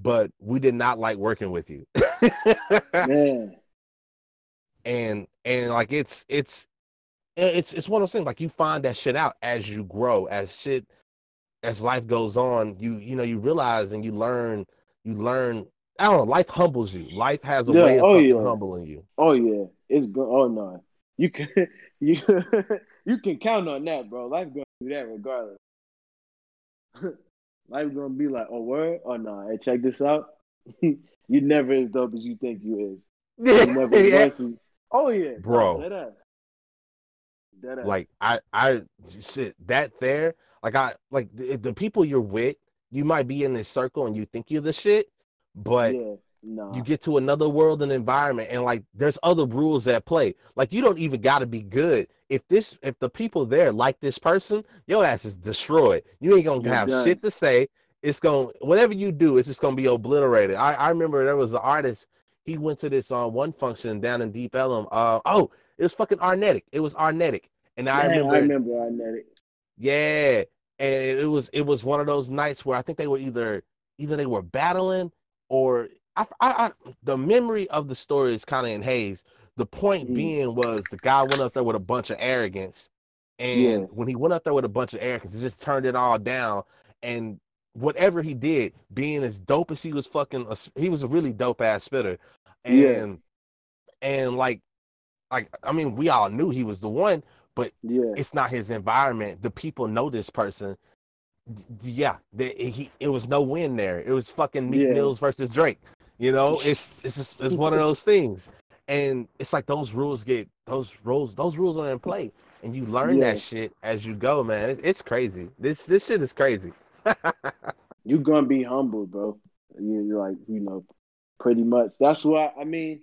S2: but we did not like working with you."
S1: man, [laughs]
S2: and and like it's it's it's it's one of those things. Like you find that shit out as you grow, as shit as life goes on. You you know you realize and you learn. You learn. I don't know. Life humbles you. Life has a
S1: Yeah,
S2: way of
S1: oh, yeah.
S2: humbling you.
S1: oh yeah, it's go. Oh no, you can [laughs] you [laughs] you can count on that, bro. Life gonna do that regardless. [laughs] Life gonna be like, oh word, oh no, hey, check this out. you never as dope as you think you is. You never
S2: Yeah.
S1: as- Oh yeah,
S2: Bro.
S1: Oh, dead ass. Dead ass.
S2: like I I shit that there like I like the, the people you're with you might be in this circle and you think you're the shit but
S1: yeah, nah.
S2: you get to another world and environment and like there's other rules at play. Like you don't even got to be good. If this if the people there like this person your ass is destroyed. You ain't gonna
S1: You're
S2: have
S1: done.
S2: shit to say. It's gonna whatever you do it's just gonna be obliterated. I i remember there was an artist he went to this on one function down in deep ellum uh oh it was fucking arnetic. It was arnetic. And i remember
S1: I remember it.
S2: yeah, and it was it was one of those nights where I think they were either either they were battling or I, I, I the memory of the story is kind of in haze. The point
S1: Mhm.
S2: being was the guy went up there with a bunch of arrogance, and
S1: Yeah.
S2: when he went up there with a bunch of arrogance, he just turned it all down. And whatever he did, being as dope as he was fucking, he was a really dope ass spitter, and
S1: Yeah.
S2: and like like I mean, we all knew he was the one, but
S1: Yeah,
S2: it's not his environment. The people know this person. Yeah, they, he it was no win there. It was fucking Meek
S1: Yeah.
S2: Mills versus Drake. You know, it's it's just it's one of [laughs] those things, and it's like those rules get those rules those rules are in play, and you learn
S1: Yeah.
S2: that shit as you go, man. It's, it's crazy. This this shit is crazy. [laughs]
S1: You're gonna be humble, bro. You you're like, you know, pretty much. That's why I mean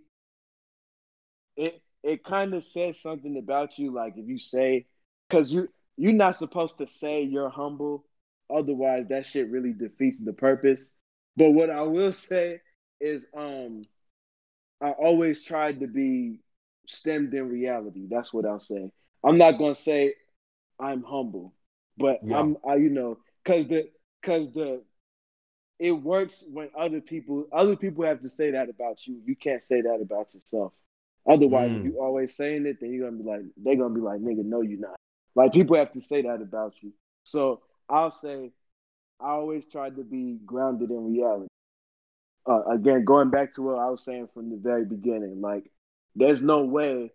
S1: it it kind of says something about you, like if you say because you you're not supposed to say you're humble, otherwise that shit really defeats the purpose. But what I will say is um I always tried to be stemmed in reality. That's what I'll say. I'm not gonna say I'm humble, but
S2: Yeah.
S1: I'm I you know because the because the it works when other people other people have to say that about you. You can't say that about yourself. Otherwise, if
S2: Mm.
S1: you always saying it, then you're gonna be like they're gonna be like nigga, no, you're not. Like people have to say that about you. So I'll say I always tried to be grounded in reality. Uh, again, going back to what I was saying from the very beginning, like there's no way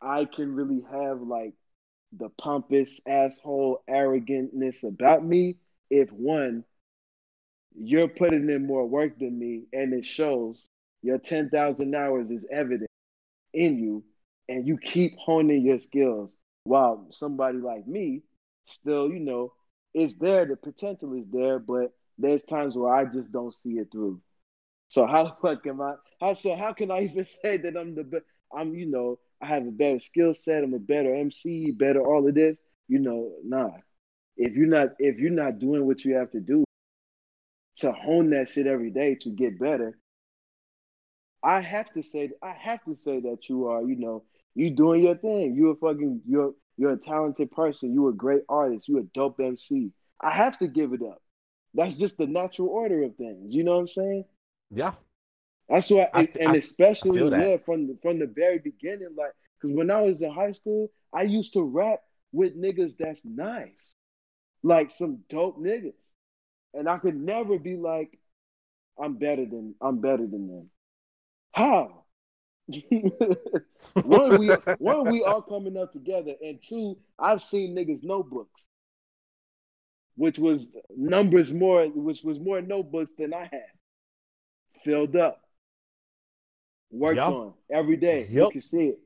S1: I can really have like the pompous asshole arrogantness about me if one you're putting in more work than me and it shows your 10,000 hours is evident in you and you keep honing your skills while somebody like me still you know is there the potential is there but there's times where I just don't see it through so how the fuck am I how so how can I even [laughs] say that I'm the best I'm you know I have a better skill set I'm a better MC better all of this you know nah if you're not if you're not doing what you have to do to hone that shit every day to get better, I have to say I have to say that you are, you know, you doing your thing. You're fucking you're you're a talented person. You're a great artist. You're a dope MC. I have to give it up. That's just the natural order of things. You know what I'm saying?
S2: Yeah.
S1: That's why,
S2: I-
S1: and
S2: I-
S1: especially
S2: that.
S1: yeah, from the, from the very beginning, like, because when I was in high school, I used to rap with niggas that's nice, like some dope niggas, and I could never be like, I'm better than I'm better than them. How? [laughs] one, we one, we all coming up together, and two, I've seen niggas notebooks, which was numbers more, which was more notebooks than I had, filled up, worked
S2: Yeah.
S1: on every day. You can see it.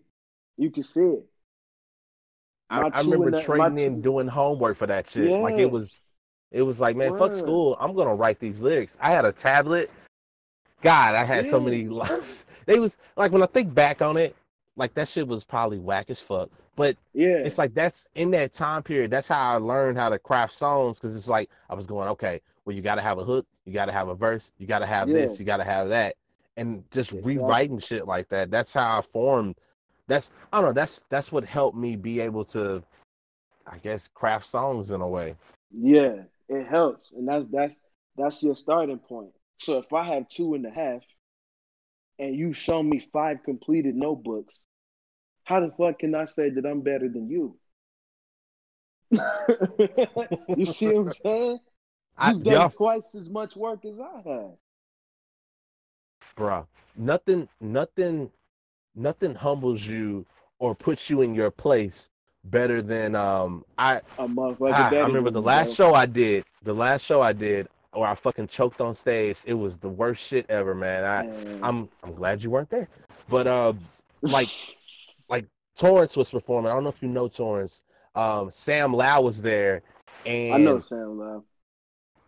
S1: You can see it.
S2: I, I remember
S1: and
S2: trading in doing homework for that shit. Like it was it was like, man, fuck school. I'm gonna write these lyrics. I had a tablet. God, I had so many [laughs] lines. They was like when I think back on it, like that shit was probably whack as fuck. But
S1: Yeah,
S2: it's like that's in that time period. That's how I learned how to craft songs because it's like I was going, okay, well, you got to have a hook, you got to have a verse, you got to have this, you got to have that, and just
S1: Exactly.
S2: rewriting shit like that. That's how I formed. That's I don't know. That's that's what helped me be able to, I guess, craft songs in a way.
S1: yeah, it helps, and that's that's that's your starting point. So if I have two and a half, and you show me five completed notebooks, how the fuck can I say that I'm better than you? [laughs] you see what I'm saying?
S2: I,
S1: You've done twice as much work as I have.
S2: bruh. Nothing, nothing, nothing humbles you or puts you in your place better than um I Ah, I remember the last show I did. The last show I did, where I fucking choked on stage. It was the worst shit ever, man. I,
S1: Man.
S2: I'm, I'm glad you weren't there. But uh, like [laughs] like Torrance was performing. I don't know if you know Torrance. Um, Sam Lau was there, and
S1: I know Sam Love.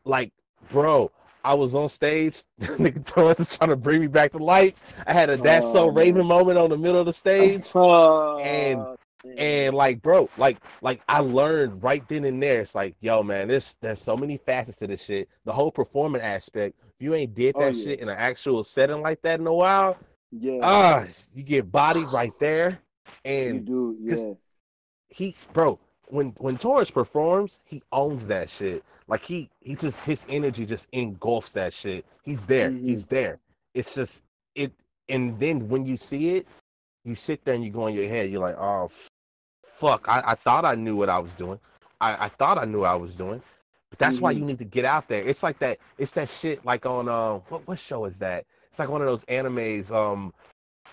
S2: like, bro, I was on stage. [laughs] Nigga Torrance was trying to bring me back to life. I had a that's so
S1: Oh,
S2: Raven moment on the middle of the stage. [laughs]
S1: Oh,
S2: and-
S1: man.
S2: And like, bro, like, like I learned right then and there. It's like, yo, man, this there's so many facets to this shit. The whole performing aspect. If you ain't did
S1: Oh,
S2: that
S1: yeah.
S2: shit in an actual setting like that in a while,
S1: yeah,
S2: ah, you get bodied right there. And
S1: you
S2: do,
S1: yeah.
S2: he, bro, when when Torrance performs, he owns that shit. Like he he just his energy just engulfs that shit. He's there.
S1: Mhm.
S2: He's there. It's just it. And then when you see it, you sit there and you go in your head. You're like, oh, fuck. I, I thought I knew what I was doing. I, I thought I knew what I was doing. But that's why
S1: Mhm.
S2: you need to get out there. It's like that. It's that shit. Like on um, what what show is that? It's like one of those animes. Um,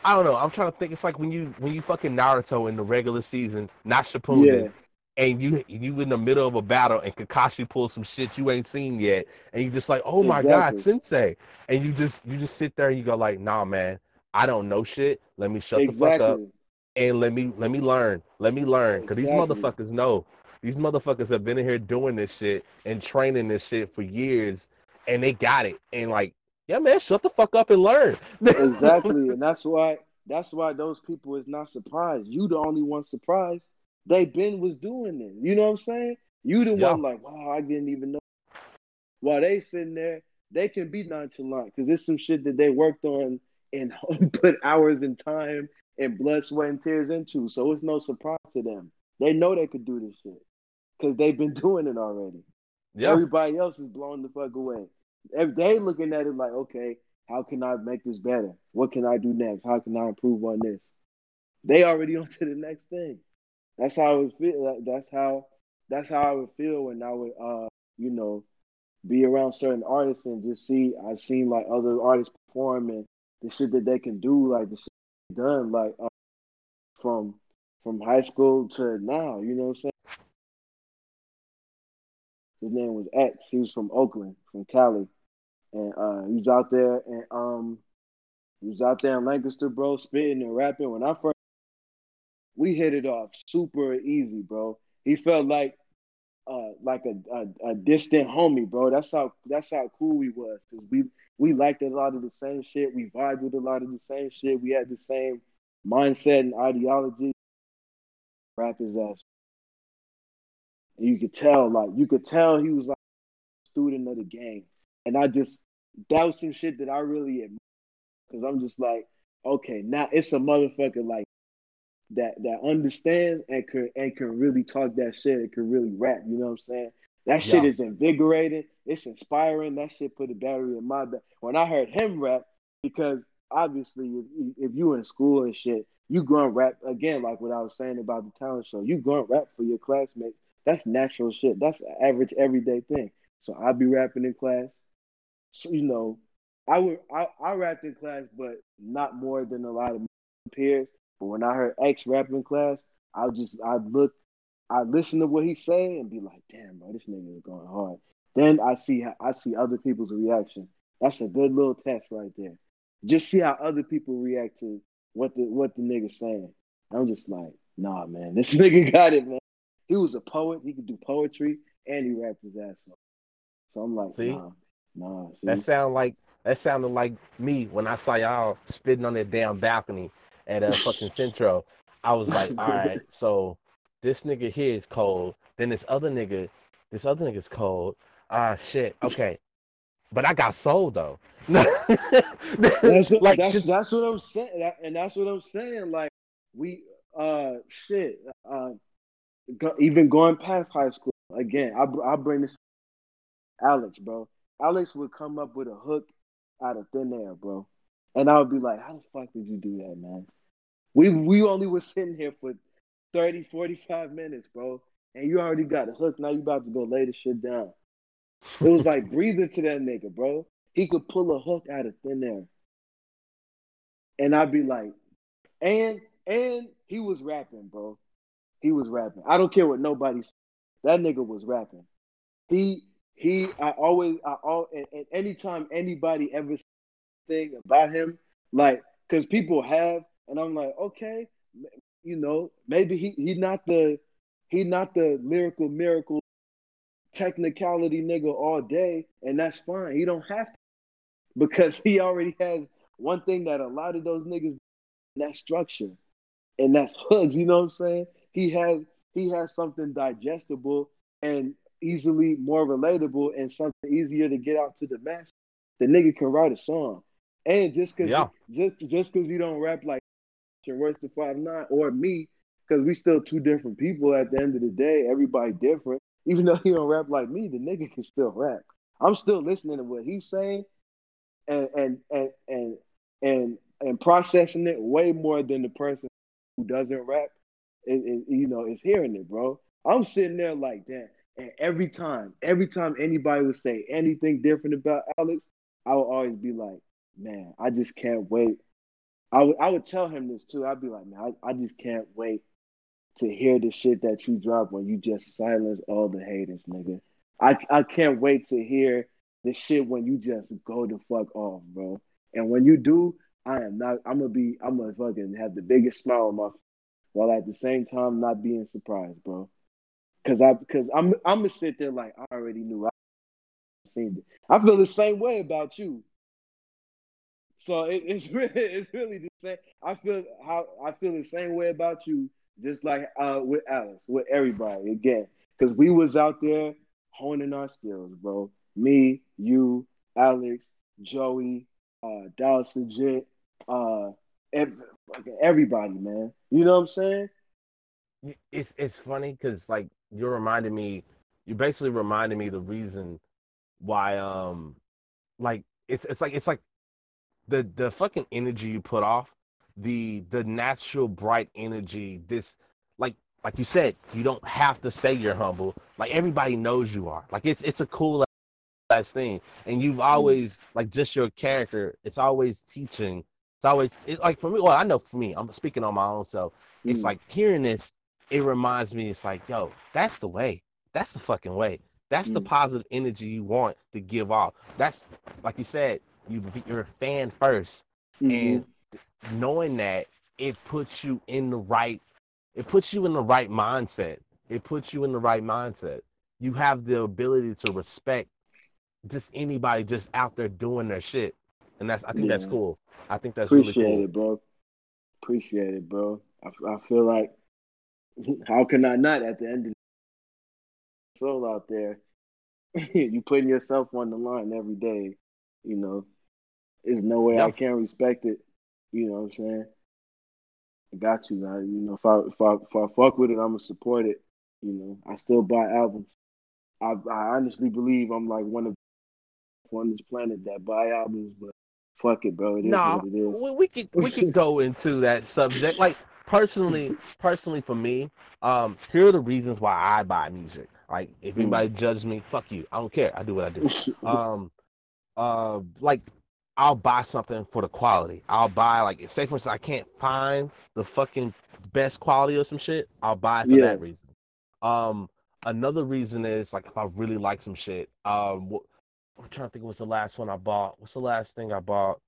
S2: I don't know. I'm trying to think. It's like when you when you fucking Naruto in the regular season, not Shippuden,
S1: Yeah.
S2: and you you in the middle of a battle and Kakashi pulls some shit you ain't seen yet, and you just like, oh my god, Sensei, and you just you just sit there and you go like, nah, man, I don't know shit. Let me shut the fuck up and let me let me learn. Let me learn, cause these motherfuckers know. These motherfuckers have been in here doing this shit and training this shit for years, and they got it. And like, yeah, man, shut the fuck up and learn.
S1: exactly, [laughs] and that's why that's why those people is not surprised. You the only one surprised. They been was doing it. You know what I'm saying? You the
S2: Yeah.
S1: one like, wow, I didn't even know. While they sitting there, they can be nonchalant because it's some shit that they worked on [laughs] and put hours and time and blood, sweat, and tears into. So it's no surprise to them. They know they could do this shit because they've been [laughs] doing it already.
S2: yeah,
S1: Everybody else is blown the fuck away. If they looking at it like, okay, how can I make this better? What can I do next? How can I improve on this? They already [laughs] on to the next thing. That's how I would feel. That's how that's how I would feel when I would uh, you know, be around certain artists and just see I've seen like other artists perform and the shit that they can do, like the shit done, like uh, from from high school to now, you know what I'm saying? His name was X. He was from Oakland, from Cali. And uh, he was out there and um he was out there in Lancaster, bro, spitting and rapping. When I first we hit it off super easy, bro. He felt like uh like a, a, a distant homie, bro. That's how that's how cool we was. Cause we we liked a lot of the same shit. We vibed with a lot of the same shit. We had the same mindset and ideology. Rap his ass. And you could tell, like you could tell he was like a student of the game. And I just that was some shit that I really admire. Cause I'm just like, okay, now it's a motherfucker like that that understands and can and can really talk that shit and can really rap, you know what I'm saying? That shit
S2: Yeah.
S1: is invigorating. It's inspiring. That shit put a battery in my back. When I heard him rap, because obviously if, if you in school and shit, you going rap again, like what I was saying about the talent show. You going rap for your classmates. That's natural shit. That's an average everyday thing. So I'll be rapping in class. So you know, I would I, I rapped in class, but not more than a lot of my peers. But when I heard X rap in class, I just I look I listen to what he's saying and be like, damn, bro, this nigga is going hard. Then I see how I see other people's reaction. That's a good little test right there. Just see how other people react to what the what the nigga's saying. I'm just like, nah, man, this [laughs] nigga got it, man. He was a poet. He could do poetry and he rapped his ass off. So I'm like,
S2: See?
S1: nah, nah. See?
S2: That sound like that sounded like me when I saw y'all spitting on that damn balcony at a fucking Centro. I was like, [laughs] all right, so this nigga here is cold. Then this other nigga, this other nigga's cold. Ah, shit. Okay, but I got sold though. [laughs]
S1: that's
S2: like
S1: that's
S2: just-
S1: that's what I'm saying, That- and that's what I'm saying. Like we, uh, shit, uh, go, even going past high school again. I I bring this Alex, bro. Alex would come up with a hook out of thin air, bro, and I would be like, "How the fuck did you do that, man?" We we only was sitting here for 30, 45 minutes, bro, and you already got a hook. Now you about to go lay the shit down. It was like [laughs] breathing to that nigga, bro. He could pull a hook out of thin air. And I'd be like, and and he was rapping, bro. He was rapping. I don't care what nobody said. That nigga was rapping. He he I always I all and, and anytime anybody ever thing about him, like because people have, and I'm like, okay, you know, maybe he he not the he not the lyrical miracle technicality nigga all day, and that's fine. He don't have to because [laughs] he already has one thing that a lot of those niggas and that's structure and that's hoods. You know what I'm saying? He has he has something digestible and easily more relatable and something easier to get out to the mass. The nigga can write a song, and just cause
S2: Yeah.
S1: just just cause you don't rap like Royce da Five Nine or me, because we still two different people at the end of the day. Everybody different. Even though he don't rap like me, the nigga can still rap. I'm still listening to what he's saying and and and and and, and processing it way more than the person who doesn't rap. It, you know, is hearing it, bro. I'm sitting there like that, and every time, every time anybody would say anything different about Alex, I would always be like, man, I just can't wait. I would I would tell him this too. I'd be like, man, I, I just can't wait to hear the shit that you drop when you just silence all the haters, nigga. I I can't wait to hear the shit when you just go the fuck off, bro. And when you do, I am not. I'm gonna be. I'm gonna fucking have the biggest smile on my, face, while at the same time not being surprised, bro. Cause I, cause I'm, I'm gonna sit there like I already knew. I seen it. I feel the same way about you. So it, it's [laughs] really, it's really the same. I feel how I feel the same way about you, just like uh with Alex, with everybody again, because we was out there honing our skills, bro. Me, you, Alex, Joey, uh, Dallas Legit, uh, everybody, man. You know what I'm saying?
S2: it's it's funny because like you're reminding me You're basically reminded me the reason why um like it's it's like it's like the the fucking energy you put off the the natural bright energy this like like you said you don't have to say you're humble. Like everybody knows you are. Like it's it's a cool ass thing. And you've always like just your character it's always teaching. It's always it, like for me well i know for me i'm speaking on my own self it's
S1: Mm.
S2: like hearing this it reminds me it's like yo that's the way. That's the fucking way. That's the
S1: Mm.
S2: positive energy you want to give off. That's like you said you you're a fan first
S1: Mhm.
S2: and knowing that it puts you in the right it puts you in the right mindset it puts you in the right mindset you have the ability to respect just anybody just out there doing their shit and that's i think that's cool i think that's
S1: Appreciate
S2: really cool
S1: it, bro. Appreciate it, bro. I, I feel like [laughs] how can I not at the end of the soul out there? [laughs] you putting yourself on the line every day, you know. There's no way I can't respect it. You know what I'm saying? I got you, man. You know, if I if I if I fuck with it, I'm gonna support it. You know, I still buy albums. I, I honestly believe I'm like one of on this planet that buy albums, but fuck it, bro. It is
S2: No,
S1: what it is.
S2: we, we could we could go [laughs] into that subject. Like personally, personally for me, um, here are the reasons why I buy music. Like if
S1: Mm.
S2: anybody judges me, fuck you. I don't care. I do what I do. [laughs] Um, uh, like I'll buy something for the quality. I'll buy like say for instance I can't find the fucking best quality or some shit. I'll buy it for
S1: Yeah.
S2: that reason. Um, another reason is like if I really like some shit. Um, wh- I'm trying to think what's the last one I bought. What's the last thing I bought?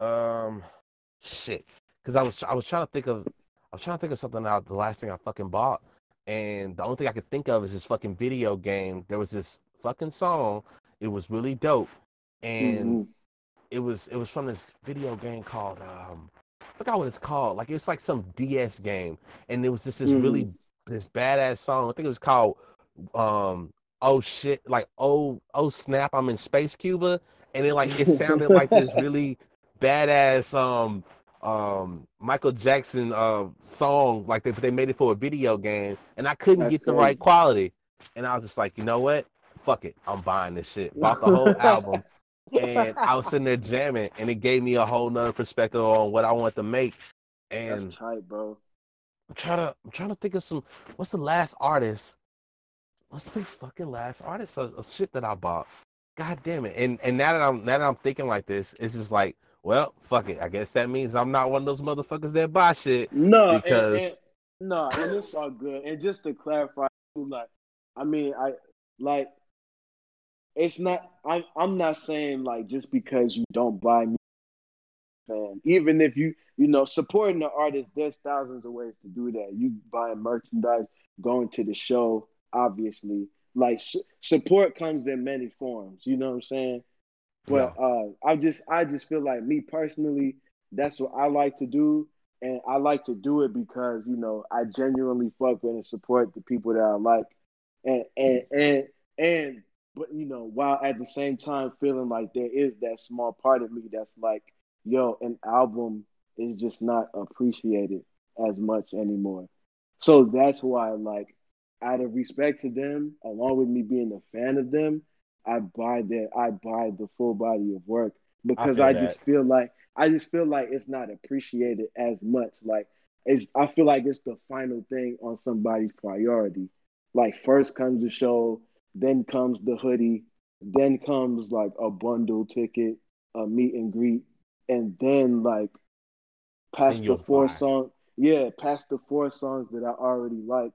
S2: Um, shit. Because I was I was trying to think of I was trying to think of something out the last thing I fucking bought, and the only thing I could think of is this fucking video game. There was this fucking song. It was really dope, and
S1: Mhm.
S2: It was it was from this video game called um I forgot what it's called. Like it was like some DS game, and it was just this really this badass song. I think it was called um oh shit like oh oh snap I'm in space Cuba, and it like it sounded like this [laughs] really badass um um Michael Jackson uh song like they they made it for a video game, and I couldn't
S1: That's
S2: get the right quality, and I was just like you know what? Fuck it. I'm buying this shit. Bought the whole [laughs] album and I was sitting there jamming, and it gave me a whole nother perspective on what I want to make. And
S1: That's tight, bro.
S2: I'm trying to, I'm trying to think of some. What's the last artist? What's the fucking last artist of, of shit that I bought? God damn it! And and now that I'm now that I'm thinking like this, it's just like, well, fuck it. I guess that means I'm not one of those motherfuckers that buy shit.
S1: No,
S2: Because-
S1: and, and, no, and it's all good. And just to clarify, like, I mean, I like, it's not. I'm I'm not saying like just because you don't buy me, fan. Even if you you know supporting the artist, there's thousands of ways to do that. You buying merchandise, going to the show, obviously. Like su- support comes in many forms. You know what I'm saying? But uh, I just I just feel like me personally, that's what I like to do, and I like to do it because you know I genuinely fuck with and support the people that I like, and and and and but you know while at the same time feeling like there is that small part of me that's like, yo, an album is just not appreciated as much anymore. So that's why like out of respect to them, along with me being a fan of them, I buy their I buy the full body of work because
S2: feel
S1: I, just feel like I just feel like it's not appreciated as much. Like it's I feel like it's the final thing on somebody's priority. Like first comes the show, then comes the hoodie, then comes like a bundle ticket, a meet and greet, and then like past
S2: Then
S1: the four songs. Yeah, past the four songs that I already like,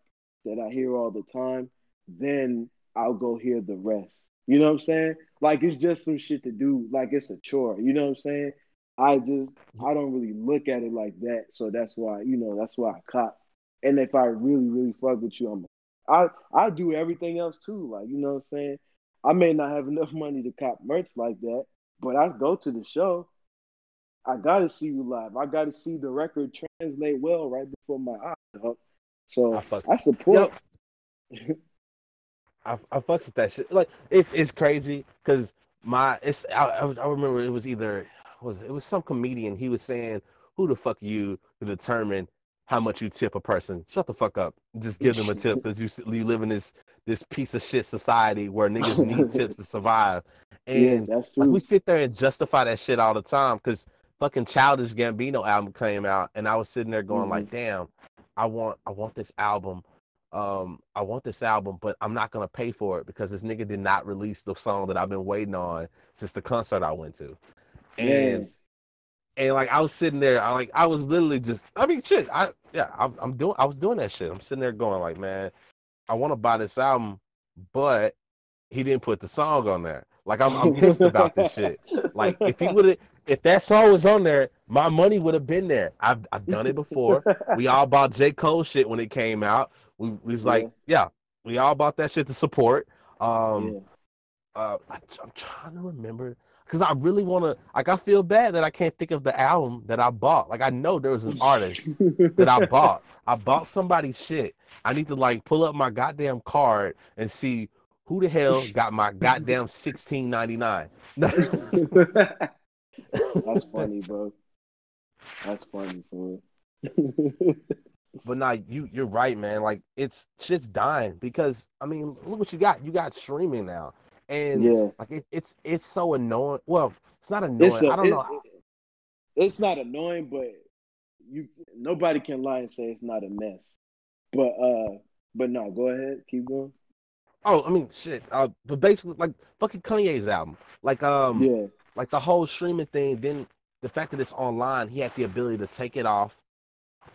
S1: that I hear all the time, then I'll go hear the rest. You know what I'm saying? Like it's just some shit to do. Like it's a chore. You know what I'm saying? I just I don't really look at it like that. So that's why you know that's why I cop. And if I really really fuck with you, I'm I I do everything else too. Like you know what I'm saying? I may not have enough money to cop merch like that, but I go to the show. I gotta see you live. I gotta see the record translate well right before my eyes. So
S2: I
S1: I support.
S2: I, I fucks with that shit. Like it's it's crazy because my it's I, I, I remember it was either was it was some comedian he was saying who the fuck you to determine how much you tip a person. Shut the fuck up. Just give them a [laughs] tip because you you live in this this piece of shit society where niggas need [laughs] tips to survive.
S1: yeah,
S2: And
S1: that's
S2: like we sit there and justify that shit all the time because fucking Childish Gambino album came out and I was sitting there going
S1: Mhm.
S2: like, damn, I want I want this album. Um, I want this album, but I'm not gonna pay for it because this nigga did not release the song that I've been waiting on since the concert I went to. And
S1: Man.
S2: And like I was sitting there, I like I was literally just I mean shit, I yeah, I'm, I'm doing I was doing that shit. I'm sitting there going like, man, I want to buy this album, but he didn't put the song on there. Like I'm I'm pissed about this shit. Like if he would have if that song was on there, my money would have been there. I've I've done it before. we all bought J. Cole shit when it came out. We, we was like, yeah, we all bought that shit to support. Um
S1: Yeah.
S2: uh I, I'm trying to remember because I really want to like I feel bad that I can't think of the album that I bought. Like I know there was an artist that I [laughs] bought. I bought somebody's shit. I need to like pull up my goddamn card and see who the hell got my goddamn sixteen ninety nine. [laughs]
S1: That's funny, bro. That's funny bro.
S2: but nah, you you're right, man. Like it's shit's dying because I mean, look what you got. You got streaming now, and
S1: Yeah.
S2: like it, it's it's so annoying. Well, it's not annoying.
S1: It's
S2: I don't
S1: it-
S2: know.
S1: it's not annoying, but you nobody can lie and say it's not a mess. But uh, but no, go ahead, keep going.
S2: Oh, I mean, shit. Uh, but basically, like fucking Kanye's album, like um,
S1: yeah,
S2: like the whole streaming thing. Then the fact that it's online, he had the ability to take it off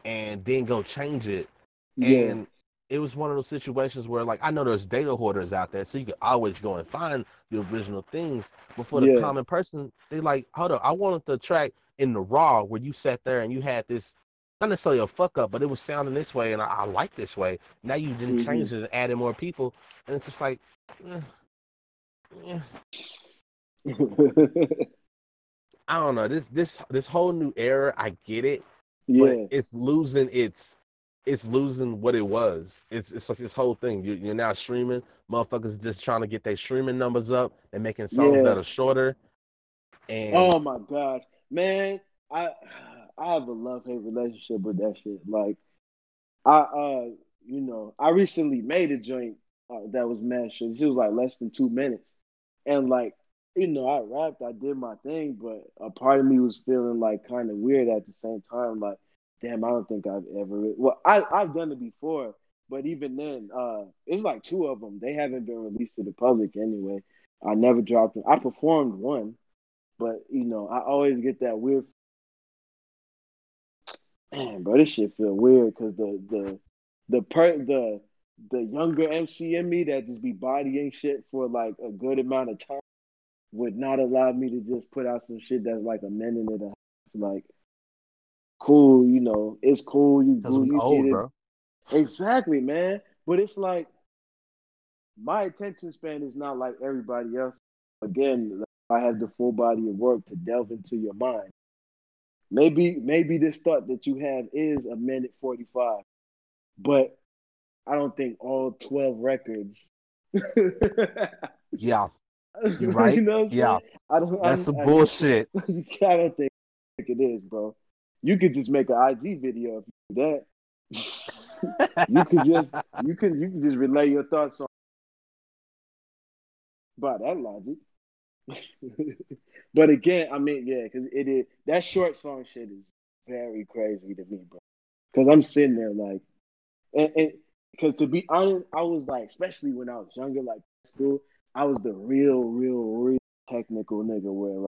S2: and then go change it.
S1: yeah,
S2: And it was one of those situations where, like, I know there's data hoarders out there, so you can always go and find the original things. But for the
S1: Yeah.
S2: common person, they like, hold up, I wanted the track in the raw where you sat there and you had this, not necessarily a fuck up, but it was sounding this way, and I, I like this way. Now you didn't
S1: Mhm.
S2: change it and added more people, and it's just like, eh, eh. [laughs] I don't know. This this this whole new era, I get it, but it's losing its it's losing what it was. It's it's like this whole thing. You, you're now streaming. Motherfuckers just trying to get their streaming numbers up. They're making songs
S1: Yeah.
S2: that are shorter. And
S1: Oh my gosh, man, I I have a love hate relationship with that shit. Like, I uh, you know, I recently made a joint uh, that was mad short. It was like less than two minutes, and like, you know, I rapped, I did my thing, but a part of me was feeling like kind of weird at the same time. Like, damn, I don't think I've ever. Well, I I've done it before, but even then, uh, it was like two of them. They haven't been released to the public anyway. I never dropped them. I performed one. But you know, I always get that weird. Man, bro, this shit feel weird because the the the per the the younger MC in me that just be bodying shit for like a good amount of time would not allow me to just put out some shit that's like a minute and a half. Like, cool, you know, it's cool. You,
S2: we
S1: you
S2: old, bro.
S1: Exactly, man. But it's like my attention span is not like everybody else. Again, I have the full body of work to delve into your mind. Maybe, maybe this thought that you have is a minute forty-five, but I don't think all twelve records.
S2: Yeah, [laughs] You're right.
S1: You know
S2: Yeah.
S1: saying? I don't.
S2: that's
S1: I,
S2: some
S1: I-
S2: bullshit. [laughs]
S1: I don't think it is, bro. You could just make an IG video if you do that. [laughs] you could just you can you can just relay your thoughts on by that logic. [laughs] but again, I mean, yeah, because it is that short song shit is very crazy to me, bro. Because I'm sitting there like, and because to be honest, I was like, especially when I was younger, like school, I was the real, real, real technical nigga where like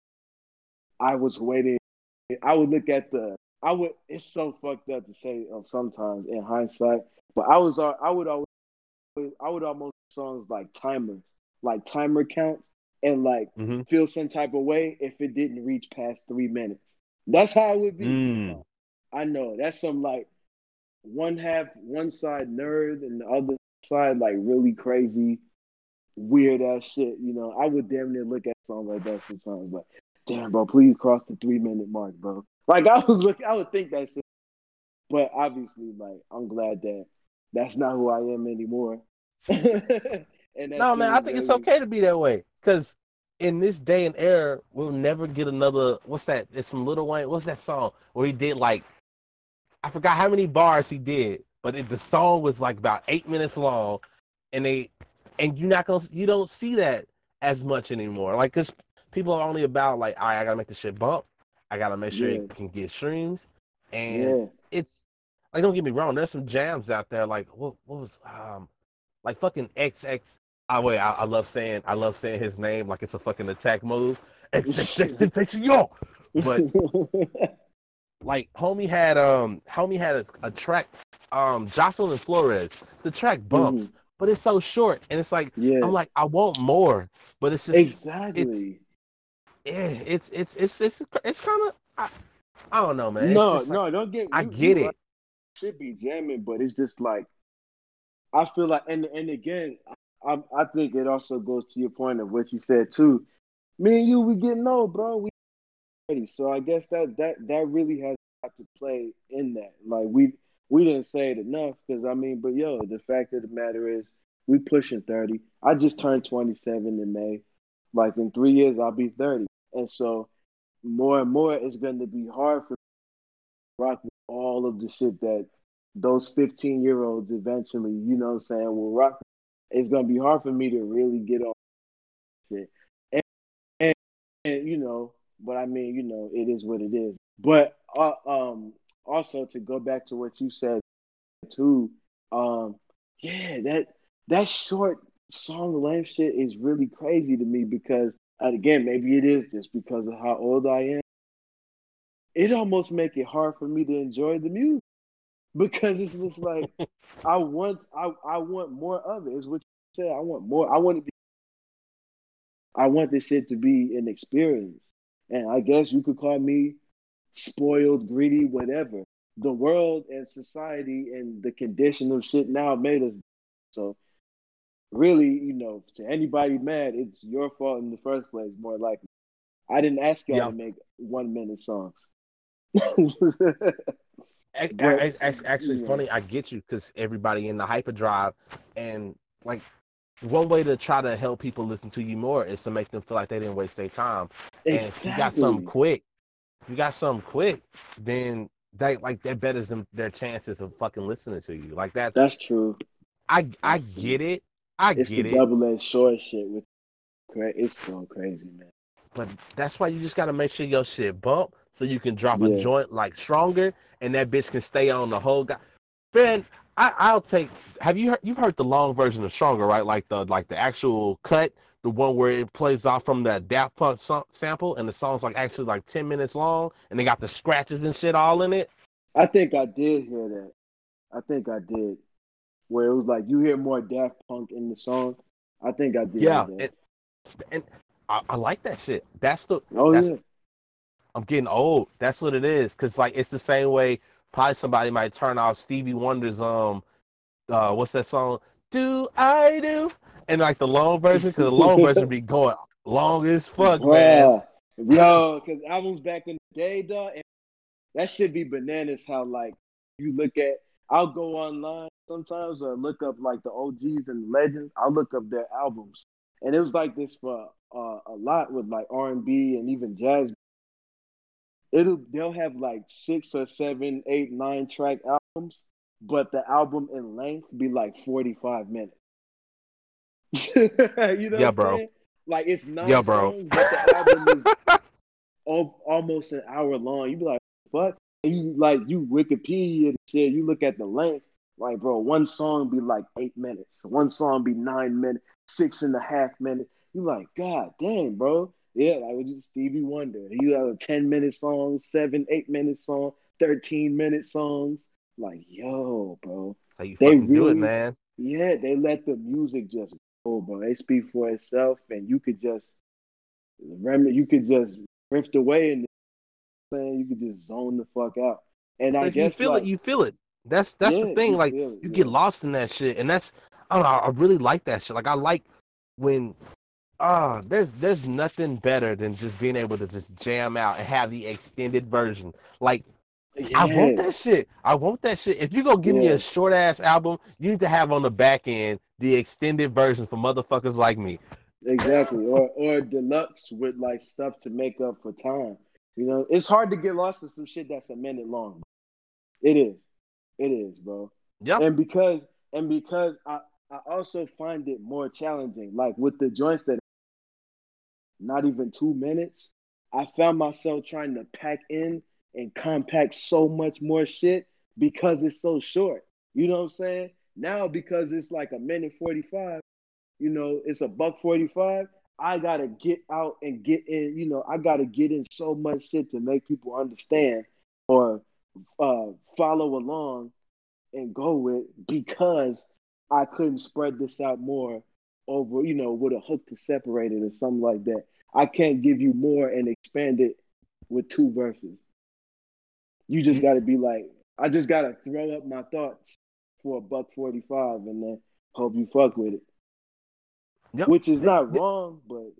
S1: I was waiting. I would look at the. I would. It's so fucked up to say of sometimes in hindsight, but I was. uh, I would always. I would almost songs like timers, like timer counts, and like
S2: hmm
S1: feel some type of way if it didn't reach past three minutes. That's how it would be.
S2: Mm.
S1: I know that's some like one half, one side nerd, and the other side like really crazy, weird ass shit. You know, I would damn near look at songs like that sometimes. Like, damn, bro, please cross the three minute mark, bro. Like I would look, I would think that shit. But obviously, like I'm glad that that's not who I am anymore. [laughs] and
S2: No, man, I think it's okay to be that way. Cause in this day and era, we'll never get another. What's that? It's from Lil Wayne. What's that song where he did like, I forgot how many bars he did, but it, the song was like about eight minutes long, and they, and you're not gonna, you don't see that as much anymore. Like, cause people are only about like, all right, I gotta make this shit bump. I gotta make sure
S1: Yeah.
S2: it can get streams, and
S1: Yeah,
S2: it's like don't get me wrong, there's some jams out there like what what was um like fucking XX I wait, I, I love saying I love saying his name like it's a fucking attack move. [laughs] XXX y'all. But [laughs] like homie had um homie had a, a track um Jocelyn Flores. The track bumps, but it's so short and it's like
S1: yeah,
S2: I'm like I want more, but it's just
S1: exactly.
S2: Yeah, it's it's it's it's it's kind of I, I don't know, man.
S1: No,
S2: like-
S1: no, don't get.
S2: I
S1: you-
S2: get
S1: you
S2: it.
S1: Should be jamming, but it's just like I feel like, and and again, I I think it also goes to your point of what you said too. Me and you, we getting old, bro. We ready, so I guess that that that really has got to play in that. Like we we didn't say it enough because I mean, but yo, the fact of the matter is, we pushing thirty. I just turned twenty seven in May. Like in three years, I'll be thirty, and so more and more, it's going to be hard for rock all of the shit that those 15 year olds eventually, you know what I'm saying, will rock. It's gonna be hard for me to really get on shit. And, and, and you know, but I mean, you know, it is what it is. But uh, um also to go back to what you said too, um, yeah, that that short song length shit is really crazy to me because again, maybe it is just because of how old I am. It almost make it hard for me to enjoy the music [laughs] because it's just like [laughs] I want I, I want more of it. Is what you say. I want more. I want to be. I want this shit to be an experience, and I guess you could call me spoiled, greedy, whatever. The world and society and the condition of shit now made us. So, really, you know, to anybody mad, it's your fault in the first place. More likely, I didn't ask y'all to make one minute songs. [laughs]
S2: But, actually, yeah. funny. I get you because everybody in the hyperdrive, and like one way to try to help people listen to you more is to make them feel like they didn't waste their time. Exactly. And if you got something quick, if you got something quick, then that like that betters them their chances of fucking listening to you. Like that's
S1: that's true.
S2: I I get it. I
S1: it's
S2: get
S1: it. Double edged sword shit with it's so crazy, man.
S2: But that's why you just gotta make sure your shit bump so you can drop yeah. a joint like stronger and that bitch can stay on the whole guy. Ben, I, I'll take. Have you heard? You've heard the long version of Stronger, right? Like the like the actual cut, the one where it plays off from the Daft Punk so- sample, and the song's like actually like ten minutes long, and they got the scratches and shit all in it.
S1: I think I did hear that. I think I did, where it was like you hear more Daft Punk in the song. I think I did.
S2: Yeah, and, and I, I, like that shit. That's the.
S1: Oh
S2: that's,
S1: yeah.
S2: I'm getting old. That's what it is. Cause like it's the same way probably somebody might turn off Stevie Wonder's um uh what's that song? Do I do? And like the long version, because the long version be going long as fuck, Bruh.
S1: man. Yo, because albums back in the day, dog, that should be bananas. How like you look at, I'll go online sometimes or look up like the OGs and legends. I'll look up their albums, and it was like this for uh, a lot with like R and B and even jazz it'll they'll have like six or seven, eight, nine track albums, but the album in length be like forty five minutes. [laughs] you know,
S2: yeah, bro. Saying?
S1: Like it's nine
S2: yeah, bro.
S1: songs, but the album is [laughs] almost an hour long. You be like, "What?" And you like you Wikipedia and shit. You look at the length, like, bro, one song be like eight minutes, one song be nine minutes, six and a half minutes. You like, God damn, bro. Yeah, like with Stevie Wonder. You have a 10 minute song, seven, eight minute song, 13 minute songs. Like, yo, bro.
S2: How you they really, do it, man.
S1: Yeah, they let the music just go, bro. They speak for itself, and you could just remember, you could just drift away and saying you could just zone the fuck out. And I
S2: if
S1: guess
S2: you feel
S1: like,
S2: it, you feel it. That's that's yeah, the thing. Like it, you yeah. get lost in that shit, and that's I don't know. I really like that shit. Like I like when ah, oh, there's there's nothing better than just being able to just jam out and have the extended version. Like yeah. I want that shit. I want that shit. If you go give me a short ass album, you need to have on the back end the extended version for motherfuckers like me.
S1: Exactly. or or deluxe with like stuff to make up for time. You know, it's hard to get lost in some shit that's a minute long. It is. It is, bro.
S2: Yeah.
S1: And because and because I I also find it more challenging. Like with the joints that not even two minutes, I found myself trying to pack in and compact so much more shit because it's so short. You know what I'm saying? Now because it's like a minute 45, you know, it's a buck 45. I gotta get out and get in, you know, I gotta get in so much shit to make people understand or uh, follow along and go with because I couldn't spread this out more over, you know, with a hook to separate it or something like that. I can't give you more and expand it with two verses. You just got to be like, I just got to throw up my thoughts for a buck 45 and then hope you fuck with it. Yep. Which is not wrong, but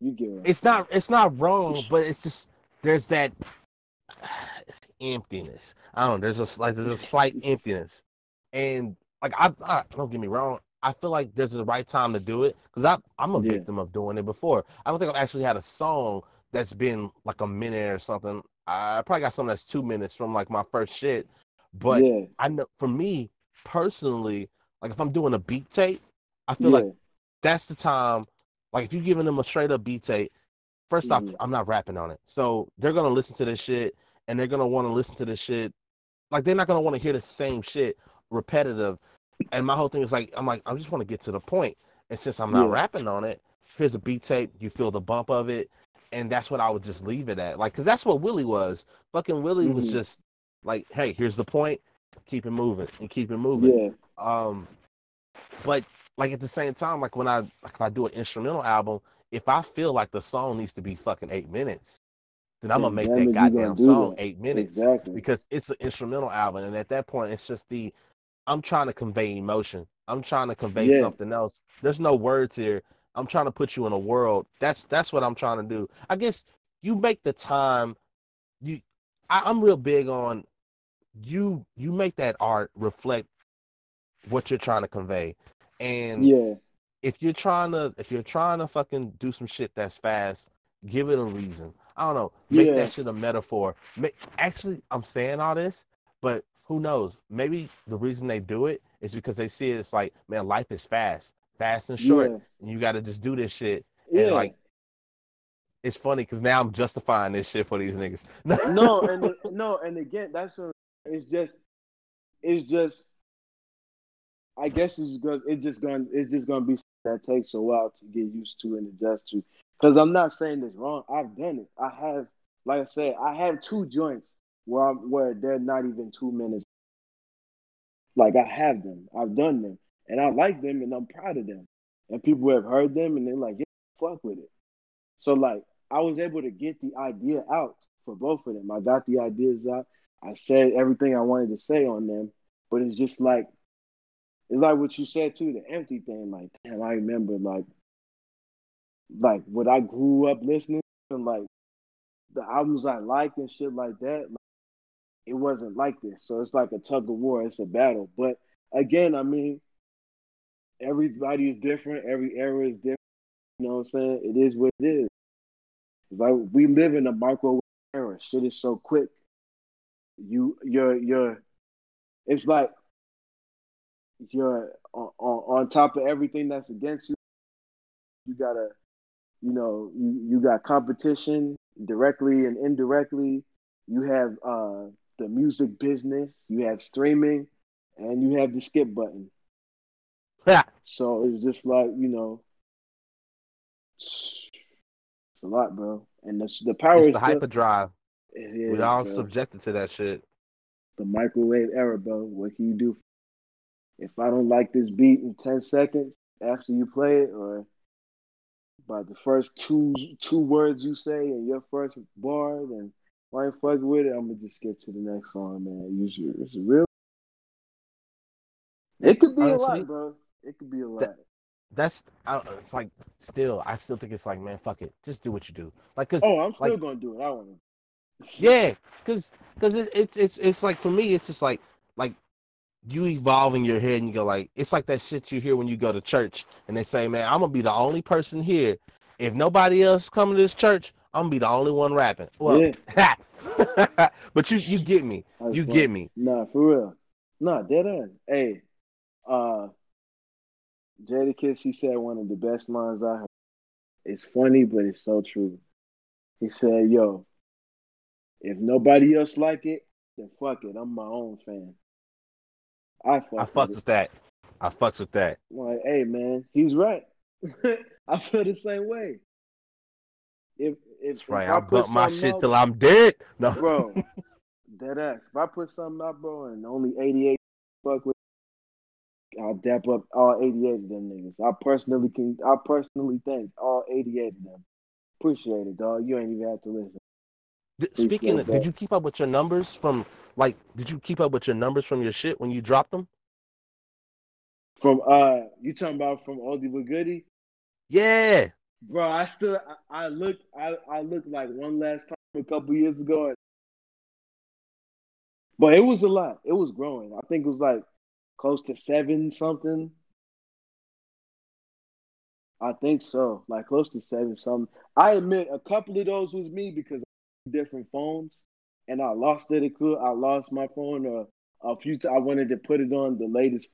S1: you get it.
S2: It's not it's not wrong, but it's just there's that [sighs] it's emptiness. I don't know, there's a like there's a slight [laughs] emptiness. And like I, I don't get me wrong, I feel like there's the right time to do it because I I'm a yeah. victim of doing it before. I don't think I've actually had a song that's been like a minute or something. I probably got something that's two minutes from like my first shit, But
S1: yeah,
S2: I know for me personally, like if I'm doing a beat tape, I feel
S1: yeah,
S2: like that's the time. Like if you're giving them a straight up beat tape, 1st off,
S1: Mhm.
S2: I'm not rapping on it, so they're gonna listen to this shit and they're gonna want to listen to this shit. Like they're not gonna want to hear the same shit repetitive. And my whole thing is like, I'm like, I just want to get to the point. And since I'm not
S1: Yeah.
S2: rapping on it, here's a beat tape. You feel the bump of it, and that's what I would just leave it at. Like, cause that's what Willie was. Fucking Willie was
S1: Mhm.
S2: just like, hey, here's the point. Keep it moving and keep it moving.
S1: yeah,
S2: Um, but like at the same time, like when I like if I do an instrumental album, if I feel like the song needs to be fucking eight minutes, then I'm gonna make that
S1: it, you gonna
S2: goddamn song
S1: that.
S2: eight minutes
S1: exactly.
S2: because it's an instrumental album, and at that point, it's just the I'm trying to convey emotion. I'm trying to convey
S1: Yeah.
S2: something else. There's no words here. I'm trying to put you in a world. That's that's what I'm trying to do. I guess you make the time. You, I, I'm real big on you. You make that art reflect what you're trying to convey, and
S1: Yeah,
S2: if you're trying to if you're trying to fucking do some shit that's fast, give it a reason. I don't know. Make
S1: Yeah.
S2: that shit a metaphor. Make, actually, I'm saying all this, but who knows? Maybe the reason they do it is because they see it, it's like, man, life is fast, fast and short,
S1: yeah,
S2: and you got to just do this shit.
S1: yeah.
S2: And like, it's funny because now I'm justifying this shit for these niggas. [laughs]
S1: no, and no, and again, that's what it's just, it's just. I guess it's. It's just going. It's just to be that takes a while to get used to and adjust to. Because I'm not saying this wrong. I've done it. I have, like I said, I have two joints where I'm where they're not even two minutes. Like I have them. I've done them, and I like them, and I'm proud of them. And people have heard them, and they're like, "Yeah, fuck with it." So like, I was able to get the idea out for both of them. I got the ideas out. I said everything I wanted to say on them, but it's just like it's like what you said too, the empty thing. Like, damn, I remember like like what I grew up listening and like the albums I liked and shit like that. Like, it wasn't like this, so it's like a tug of war. It's a battle, but again, I mean, everybody is different. Every era is different. You know what I'm saying? It is what it is. It's like we live in a microwave era. Shit is so quick. You, you're, you're. It's like you're on, on, on top of everything that's against you. You gotta, you know, you you got competition directly and indirectly. You have uh the music business. You have streaming, and you have the skip button.
S2: Yeah.
S1: So it's just like you know, it's a lot, bro. And the the power
S2: it's
S1: is
S2: the
S1: still-
S2: hyperdrive. We all
S1: bro.
S2: subjected to that shit.
S1: the microwave era, bro. What can you do? If I don't like this beat in ten seconds after you play it, or by the first two two words you say in your first bar, then I ain't fucking with it, I'm gonna just skip to the next song, man. Usually, it's real. It could be a lot, bro. It could be a lot.
S2: that- That's I, it's like still I still think it's like man fuck it just do what you do like cause
S1: oh, I'm still
S2: like-
S1: gonna do it. I want to.
S2: Yeah, because because it's, it's it's it's like for me, it's just like you evolve in your head and you go like it's like that shit you hear when you go to church and they say, man, I'm gonna be the only person here. If nobody else come to this church, I'm gonna be the only one rapping. Well,
S1: Yeah. [laughs] [laughs]
S2: but you you get me, you
S1: funny.
S2: get me.
S1: Nah, for real. Nah, dead end. Hey, uh, Jadakiss, he said one of the best lines I heard. It's funny, but it's so true. He said, "Yo, if nobody else like it, then fuck it. I'm my own fan." I fuck
S2: I
S1: with
S2: fucks
S1: it.
S2: with that. I fucks with that.
S1: Like, hey man, he's right. [laughs] I feel the same way. If if,
S2: right. I'll
S1: I put
S2: bump my shit
S1: out-
S2: till I'm dead. [laughs] No,
S1: bro. Dead ass. If I put something out, bro, and only 88 fuck with, I'll dap up all 88 of them niggas. I personally can. I personally thank all 88 of them. Appreciate it, dog. You ain't even have to listen.
S2: Speaking of, did you keep up with your numbers from like? Did you keep up with your numbers from your shit when you dropped them?
S1: From uh, you talking about from oldie but goodie,
S2: Yeah.
S1: bro? I still, I, I looked, I, I looked like one last time a couple years ago, but it was a lot. It was growing. I think it was like close to seven something. I think so, like close to seven something. I admit a couple of those was me because different phones, and I lost it. It could I lost my phone or a few. T- I wanted to put it on the latest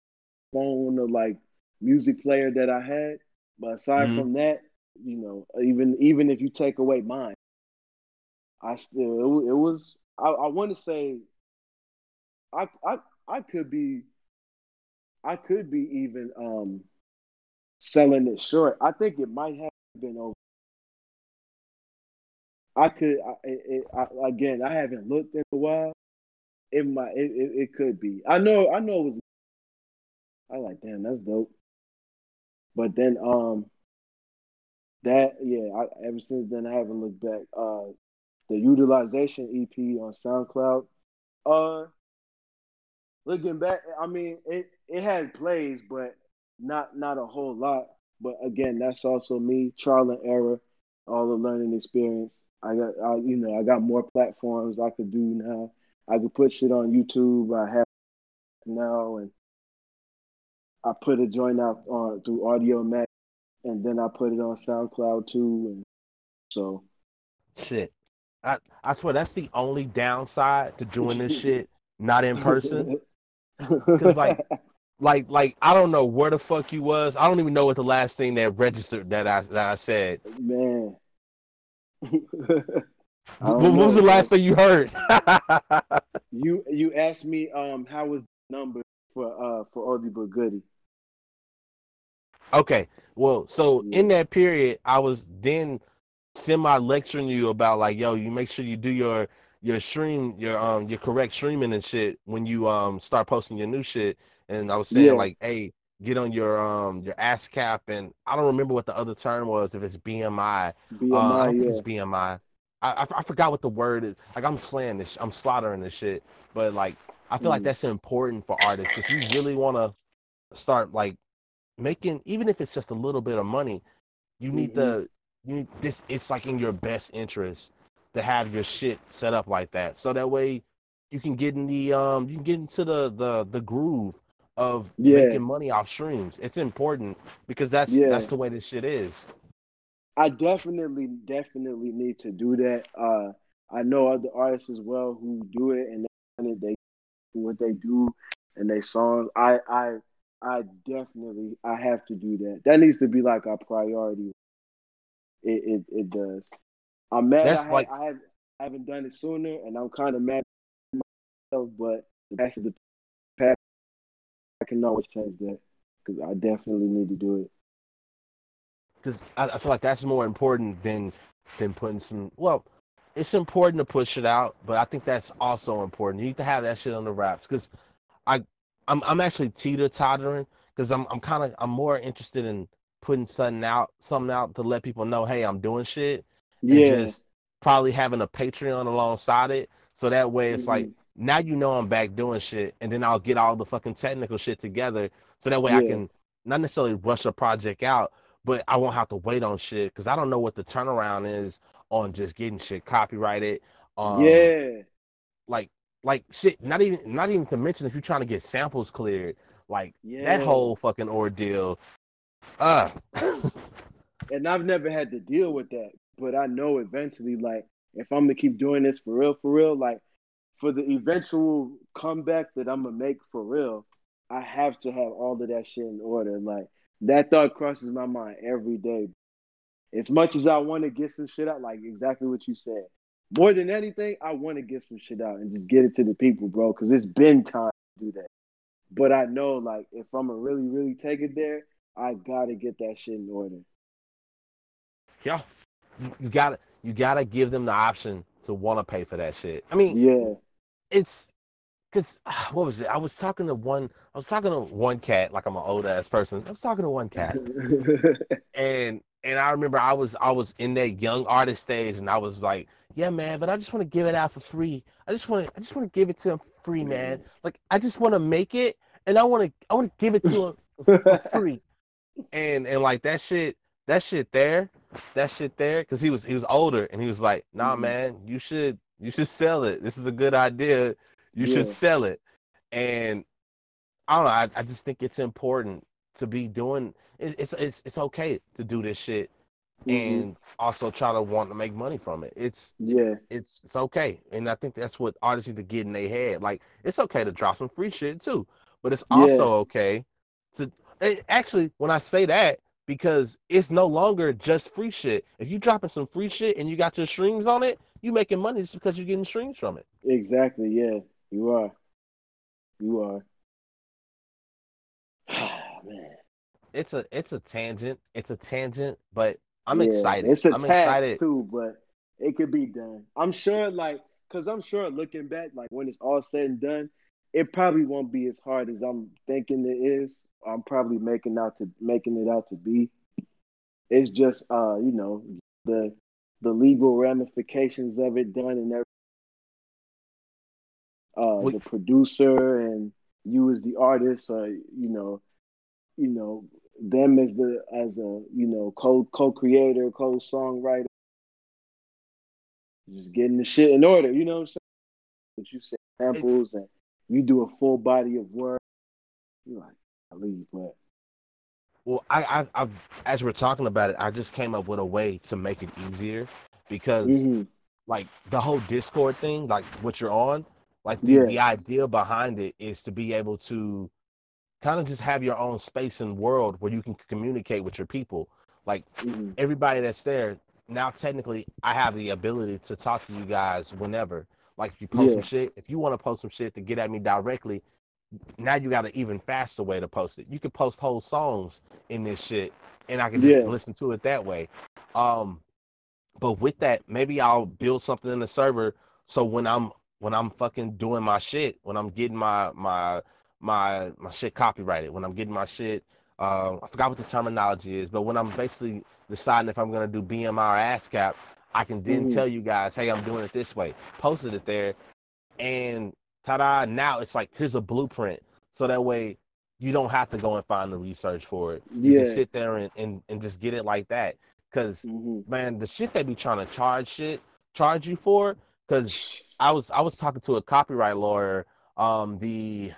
S1: phone or like music player that I had. But aside
S2: Mhm.
S1: from that, you know, even even if you take away mine, I still it, it was. I, I want to say, I I I could be, I could be even um selling it short. I think it might have been over. I could I, it, I, again. I haven't looked in a while. It might. It, it, it could be. I know. I know it was. I like. Damn, that's dope. But then, um, that yeah. I, ever since then, I haven't looked back. Uh, the utilization EP on SoundCloud. Uh, looking back, I mean, it it had plays, but not not a whole lot. But again, that's also me trial and error, all the learning experience. I got, I, you know, I got more platforms I could do now. I could put shit on YouTube. I have now, and I put a joint out on through Audiomack, and then I put it on SoundCloud too. And so,
S2: Shit. I, I swear that's the only downside to doing this [laughs] shit not in person. [laughs] Cause like like like I don't know where the fuck you was. I don't even know what the last thing that registered that I that I said.
S1: man.
S2: What, was the last thing you heard? [laughs]
S1: You you asked me um how was the number for uh for Oldie but Goodie.
S2: okay. Well, so
S1: Yeah.
S2: in that period, I was then semi lecturing you about like, yo, you make sure you do your your stream, your um your correct streaming and shit when you um start posting your new shit. And I was saying
S1: Yeah.
S2: like, hey, get on your um your ASCAP and I don't remember what the other term was, if it's BMI.
S1: BMI,
S2: Uh, I don't think it's BMI. I, I I forgot what the word is. Like I'm slaying this, I'm slaughtering this shit. But like I feel like
S1: Mhm.
S2: that's important for artists. If you really want to start like making, even if it's just a little bit of money, you need
S1: Mhm.
S2: the you need this. It's like in your best interest to have your shit set up like that, so that way you can get in the um you can get into the the the groove of
S1: Yeah.
S2: making money off streams. It's important because that's
S1: Yeah.
S2: that's the way this shit is.
S1: I definitely, definitely need to do that. Uh, I know other artists as well who do it, and they, they do what they do and they songs. I, I, I definitely, I have to do that. That needs to be like our priority. It, it, it does. I'm mad.
S2: That's
S1: I,
S2: like-
S1: I, have, I haven't done it sooner, and I'm kind of mad myself. But that's the can always change that because I definitely need to do it.
S2: because I, I feel like that's more important than than putting some. Well, it's important to push it out, but I think that's also important. You need to have that shit on the wraps because I I'm I'm actually teeter tottering because I'm I'm kind of I'm more interested in putting something out something out to let people know, hey, I'm doing shit, and
S1: Yeah.
S2: just probably having a Patreon alongside it, so that way it's like
S1: Mhm.
S2: Now you know I'm back doing shit, and then I'll get all the fucking technical shit together, so that way I can not necessarily rush a project out, but I won't have to wait on shit because I don't know what the turnaround is on just getting shit copyrighted. Um,
S1: yeah.
S2: like like shit. Not even not even to mention if you're trying to get samples cleared, like
S1: Yeah.
S2: that whole fucking ordeal. Uh, [laughs]
S1: and I've never had to deal with that, but I know eventually, like, if I'm gonna keep doing this for real, for real, like, for the eventual comeback that I'm gonna make for real, I have to have all of that shit in order. Like, that thought crosses my mind every day. As much as I want to get some shit out, like exactly what you said, more than anything, I want to get some shit out and just get it to the people, bro, because it's been time to do that. But I know, like, if I'm gonna really, really take it there, I gotta get that shit in order.
S2: yeah, you, gotta you gotta give them the option to want to pay for that shit. I mean,
S1: Yeah.
S2: It's because [sighs] what was it? I was talking to one. I was talking to one cat, like I'm an old ass person. I was talking to one cat, [laughs] and and I remember I was I was in that young artist stage, and I was like, yeah, man, but I just want to give it out for free. I just want to I just want to give it to him free, man. Like I just want to make it, and I want to I want to give it to him for free. And and like that shit, that shit there, that shit there, because he was he was older, and he was like, nah,
S1: Mhm.
S2: man, you should you should sell it. This is a good idea. You should sell it. And I don't know. I, I just think it's important to be doing. It, it's it's it's okay to do this shit mm-hmm. and also try to want to make money from it. It's
S1: Yeah.
S2: it's it's okay, and I think that's what artists need to get in their head. Like it's okay to drop some free shit too, but it's
S1: Yeah.
S2: also okay to actually when I say that because it's no longer just free shit. If you dropping some free shit and you got your streams on it, you making money just because you're getting streams from it.
S1: Exactly. Yeah. You are. You are. [sighs] Man.
S2: It's a it's a tangent. It's a tangent, but I'm
S1: Yeah,
S2: excited.
S1: It's a
S2: I'm
S1: task
S2: excited.
S1: too, but it could be done. I'm sure, like, cause I'm sure looking back, like when it's all said and done, it probably won't be as hard as I'm thinking it is. I'm probably making out to making it out to be. It's just, uh, you know, the the legal ramifications of it done and everything. Uh,
S2: We-
S1: the producer and you as the artist, uh, you know, you know, them as the as a you know co co creator, co songwriter, just getting the shit in order. You know what I'm saying? But you say samples and you do a full body of work. You're like, I leave, but
S2: Well, I, I, I, as we're talking about it, I just came up with a way to make it easier because,
S1: Mhm.
S2: like, the whole Discord thing, like what you're on, like the,
S1: Yeah.
S2: the idea behind it is to be able to kind of just have your own space and world where you can communicate with your people. Like
S1: Mhm.
S2: everybody that's there now, technically, I have the ability to talk to you guys whenever. Like if you post
S1: Yeah.
S2: some shit, if you want to post some shit to get at me directly, now you got an even faster way to post it. You can post whole songs in this shit, and I can just
S1: Yeah.
S2: listen to it that way. Um, but with that, maybe I'll build something in the server so when I'm when I'm fucking doing my shit, when I'm getting my my my my shit copyrighted, when I'm getting my shit, uh, I forgot what the terminology is, but when I'm basically deciding if I'm gonna do BMI or ASCAP, I can then
S1: Mhm.
S2: tell you guys, hey, I'm doing it this way, posted it there, and ta-da! Now it's like here's a blueprint, so that way you don't have to go and find the research for it. You
S1: Yeah.
S2: can sit there and, and, and just get it like that. Cause
S1: Mhm.
S2: man, the shit they be trying to charge shit, charge you for, cause I was I was talking to a copyright lawyer, um, the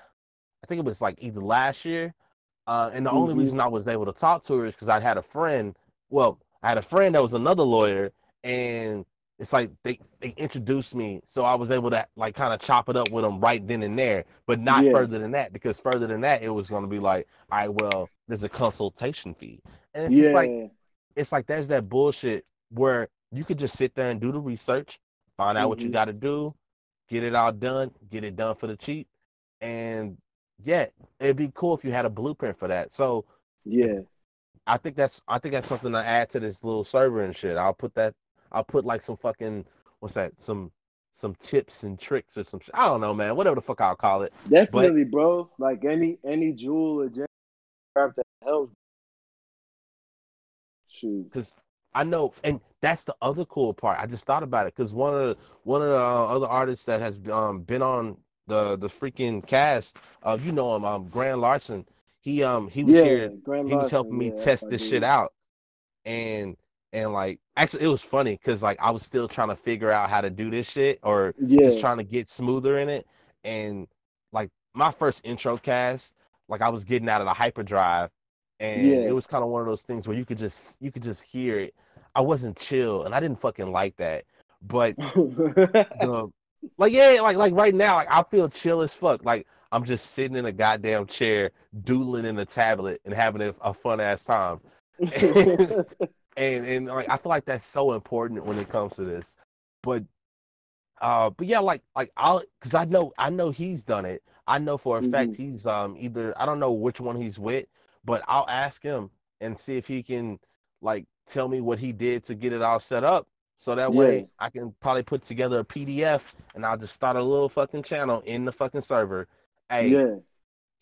S2: I think it was like either last year, uh, and the only
S1: Mhm.
S2: reason I was able to talk to her is because I had a friend. Well, I had a friend that was another lawyer, and it's like they they introduced me, so I was able to like kind of chop it up with them right then and there, but not
S1: Yeah.
S2: further than that, because further than that, it was gonna be like, all right, well, there's a consultation fee, and it's
S1: Yeah.
S2: just like it's like there's that bullshit where you could just sit there and do the research, find out what you
S1: Mhm.
S2: got to do, get it all done, get it done for the cheap, and yeah, it'd be cool if you had a blueprint for that. So
S1: yeah.
S2: I think that's I think that's something to add to this little server and shit. I'll put that. I'll put like some fucking what's that? Some some tips and tricks or some. Shit. I don't know, man. Whatever the fuck I'll call it.
S1: Definitely, bro. Like any any jewel or gem that helps. Shoot.
S2: because I know, and that's the other cool part. I just thought about it because one of the, one of the uh, other artists that has um, been on the the freaking cast, uh, you know him, um, Grand Larson. He um he was
S1: yeah,
S2: here.
S1: Grand
S2: He was helping me
S1: yeah,
S2: test this shit out, and and like actually it was funny because like I was still trying to figure out how to do this shit or
S1: Yeah,
S2: just trying to get smoother in it, and like my first intro cast, like I was getting out of the hyperdrive, and
S1: Yeah.
S2: it was kind of one of those things where you could just you could just hear it. I wasn't chill, and I didn't fucking like that. But [laughs] the like yeah, like like right now, like I feel chill as fuck. Like I'm just sitting in a goddamn chair, doodling in a tablet, and having a, a fun ass time. [laughs] [laughs] And and like I feel like that's so important when it comes to this. But uh, but yeah, like like I'll because I know I know he's done it. I know for a fact
S1: Mhm.
S2: he's um either I don't know which one he's with, but I'll ask him and see if he can like tell me what he did to get it all set up. So that
S1: Yeah.
S2: way I can probably put together a PDF and I'll just start a little fucking channel in the fucking server. Hey,
S1: yeah,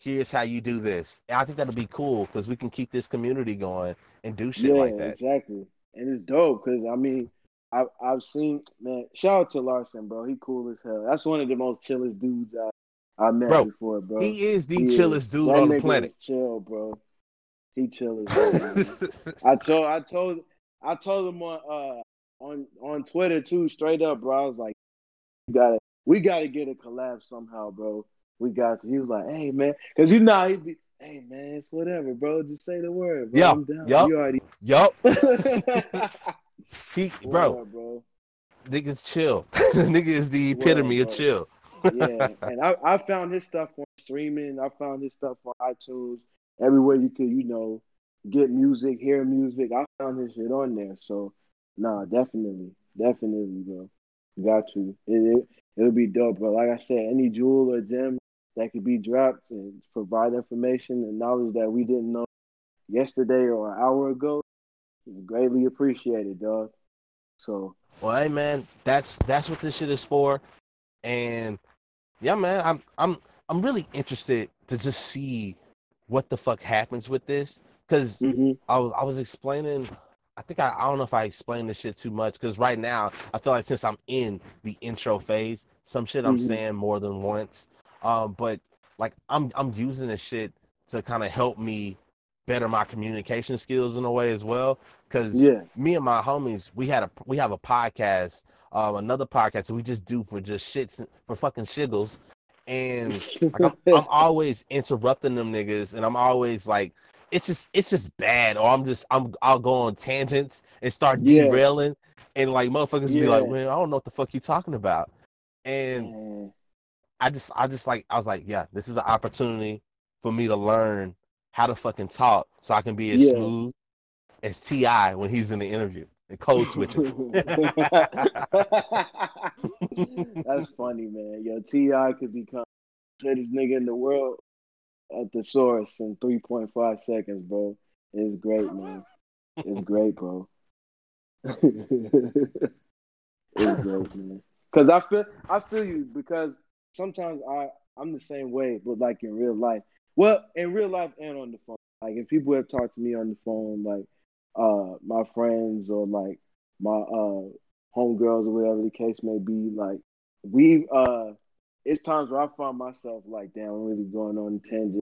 S2: here's how you do this. And I think that'll be cool because we can keep this community going and do shit
S1: yeah,
S2: like that.
S1: exactly. And it's dope because I mean, I I've seen man. Shout out to Larson, bro. He cool as hell. That's one of the most chillest dudes I I met
S2: Bro,
S1: before, bro.
S2: He is the
S1: Yeah,
S2: chillest dude
S1: that
S2: on the planet.
S1: is chill, bro. He chill as hell. [laughs] I told I told I told him on uh on on Twitter too, straight up, bro. I was like, we gotta we gotta get a collab somehow, bro. We got to. He was like, hey man, because you know how he be hey man, it's whatever, bro. Just say the word, bro.
S2: Yeah,
S1: I'm down.
S2: yup.
S1: You already
S2: Yup. [laughs] He, bro,
S1: Word, bro.
S2: niggas chill. [laughs] Nigga is the epitome
S1: Word,
S2: of chill. [laughs]
S1: yeah, and I, I found his stuff on streaming. I found his stuff on iTunes, everywhere you could, you know, get music, hear music. I found his shit on there. So, nah, definitely, definitely, bro. Got to. It, it it'll be dope, bro. Like I said, any jewel or gem that could be dropped and provide information and knowledge that we didn't know yesterday or an hour ago is greatly appreciated, dog. So,
S2: Well, hey man, that's that's what this shit is for. And yeah, man, I'm I'm I'm really interested to just see what the fuck happens with this. because
S1: mhm.
S2: I was I was explaining. I think I, I don't know if I explained this shit too much because right now I feel like since I'm in the intro phase, some shit I'm
S1: Mhm.
S2: saying more than once. Um, but like I'm I'm using this shit to kind of help me better my communication skills in a way as well. Because
S1: yeah.
S2: me and my homies, we had a we have a podcast, uh, another podcast that we just do for just shits for fucking shiggles, and like I'm, [laughs] I'm always interrupting them niggas, and I'm always like, it's just it's just bad, or I'm just I'm I'll go on tangents and start
S1: Yeah.
S2: derailing, and like motherfuckers be like,
S1: Yeah.
S2: man, I don't know what the fuck you talking about, and. I just I just like I was like, yeah, this is an opportunity for me to learn how to fucking talk so I can be as
S1: Yeah.
S2: smooth as T.I. when he's in the interview and code switching. [laughs]
S1: That's funny, man. Yo, T.I. could become the greatest nigga in the world at the source in three point five seconds, bro. It's great, man. It's great, bro. [laughs] it's great, man. Cause I feel I feel you because sometimes I I'm the same way, but like in real life. Well, in real life and on the phone. Like if people have talked to me on the phone, like uh my friends or like my uh homegirls or whatever the case may be, like we uh it's times where I find myself like, damn, I'm really going on tangent.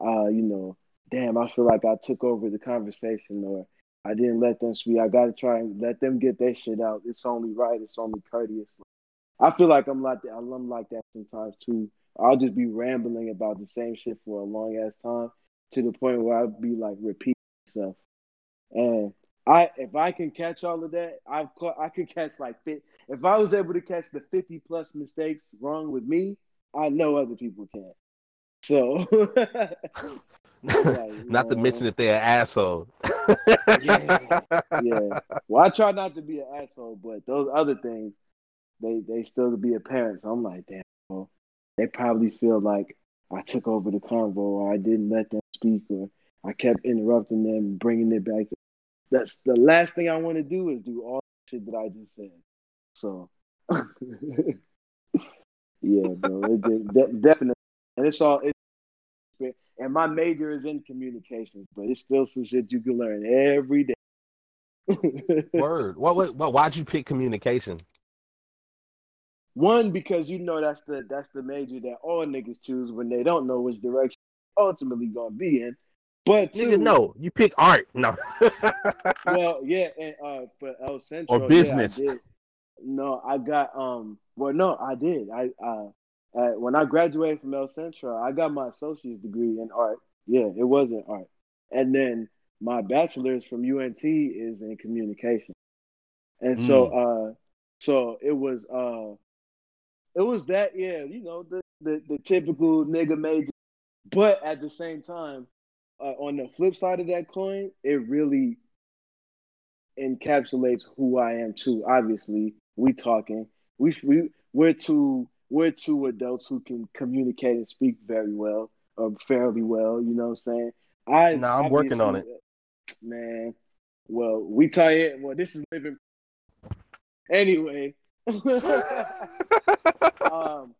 S1: Uh, you know, damn, I feel like I took over the conversation or I didn't let them speak. I gotta try and let them get their shit out. It's only right, it's only courteous. I feel like I'm like that I'm like that sometimes too. I'll just be rambling about the same shit for a long ass time to the point where I'll be like repeating myself. And I if I can catch all of that, I've caught I could catch like fit if I was able to catch the 50 plus mistakes wrong with me, I know other people can. So [laughs]
S2: Not to mention if they're an asshole.
S1: Yeah. yeah. Well, I try not to be an asshole, but those other things, they they still be apparent. So I'm like, damn, well, they probably feel like I took over the convo, or I didn't let them speak, or I kept interrupting them bringing it back. That's the last thing I want to do is do all the shit that I just said. So, [laughs] yeah, bro, it did, de- definitely, and it's all. And my major is in communications, but it's still some shit you can learn every day. [laughs]
S2: Word. What, what? Why'd you pick communication?
S1: One, because you know that's the that's the major that all niggas choose when they don't know which direction ultimately gonna be in. But two,
S2: Nigga, no. You pick art. No. [laughs]
S1: well, yeah, and uh, for El Centro,
S2: Or
S1: yeah,
S2: business.
S1: I. No, I got um. Well, no, I did. I uh, uh, when I graduated from El Centro, I got my associate's degree in art. Yeah, it was in art, and then my bachelor's from UNT is in communication. And so, uh, so it was uh, it was that yeah, you know the the, the typical nigga major, but at the same time, uh, on the flip side of that coin, it really encapsulates who I am too. Obviously, we talking. We we we're two we're two adults who can communicate and speak very well or fairly well. You know what I'm saying? I
S2: No, I'm working on
S1: it, Man, well, we tie it. Well, this is living. Anyway, [laughs] [laughs] [laughs] um,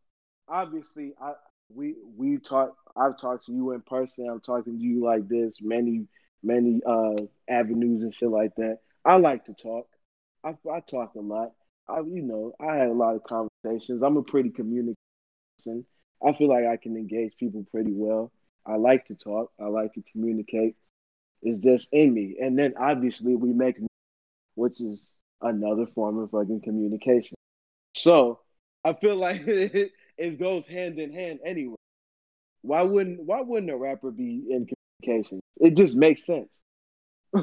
S1: obviously, I we we talk. I've talked to you in person. I'm talking to you like this. Many many uh avenues and shit like that. I like to talk. I I talk a lot. I you know I had a lot of conversations. I'm a pretty communicative person. I feel like I can engage people pretty well. I like to talk. I like to communicate. It's just in me. And then obviously we make, which is another form of fucking communication. So I feel like it, [laughs] it goes hand in hand anyway. Why wouldn't Why wouldn't a rapper be in communications? It just makes sense. [laughs]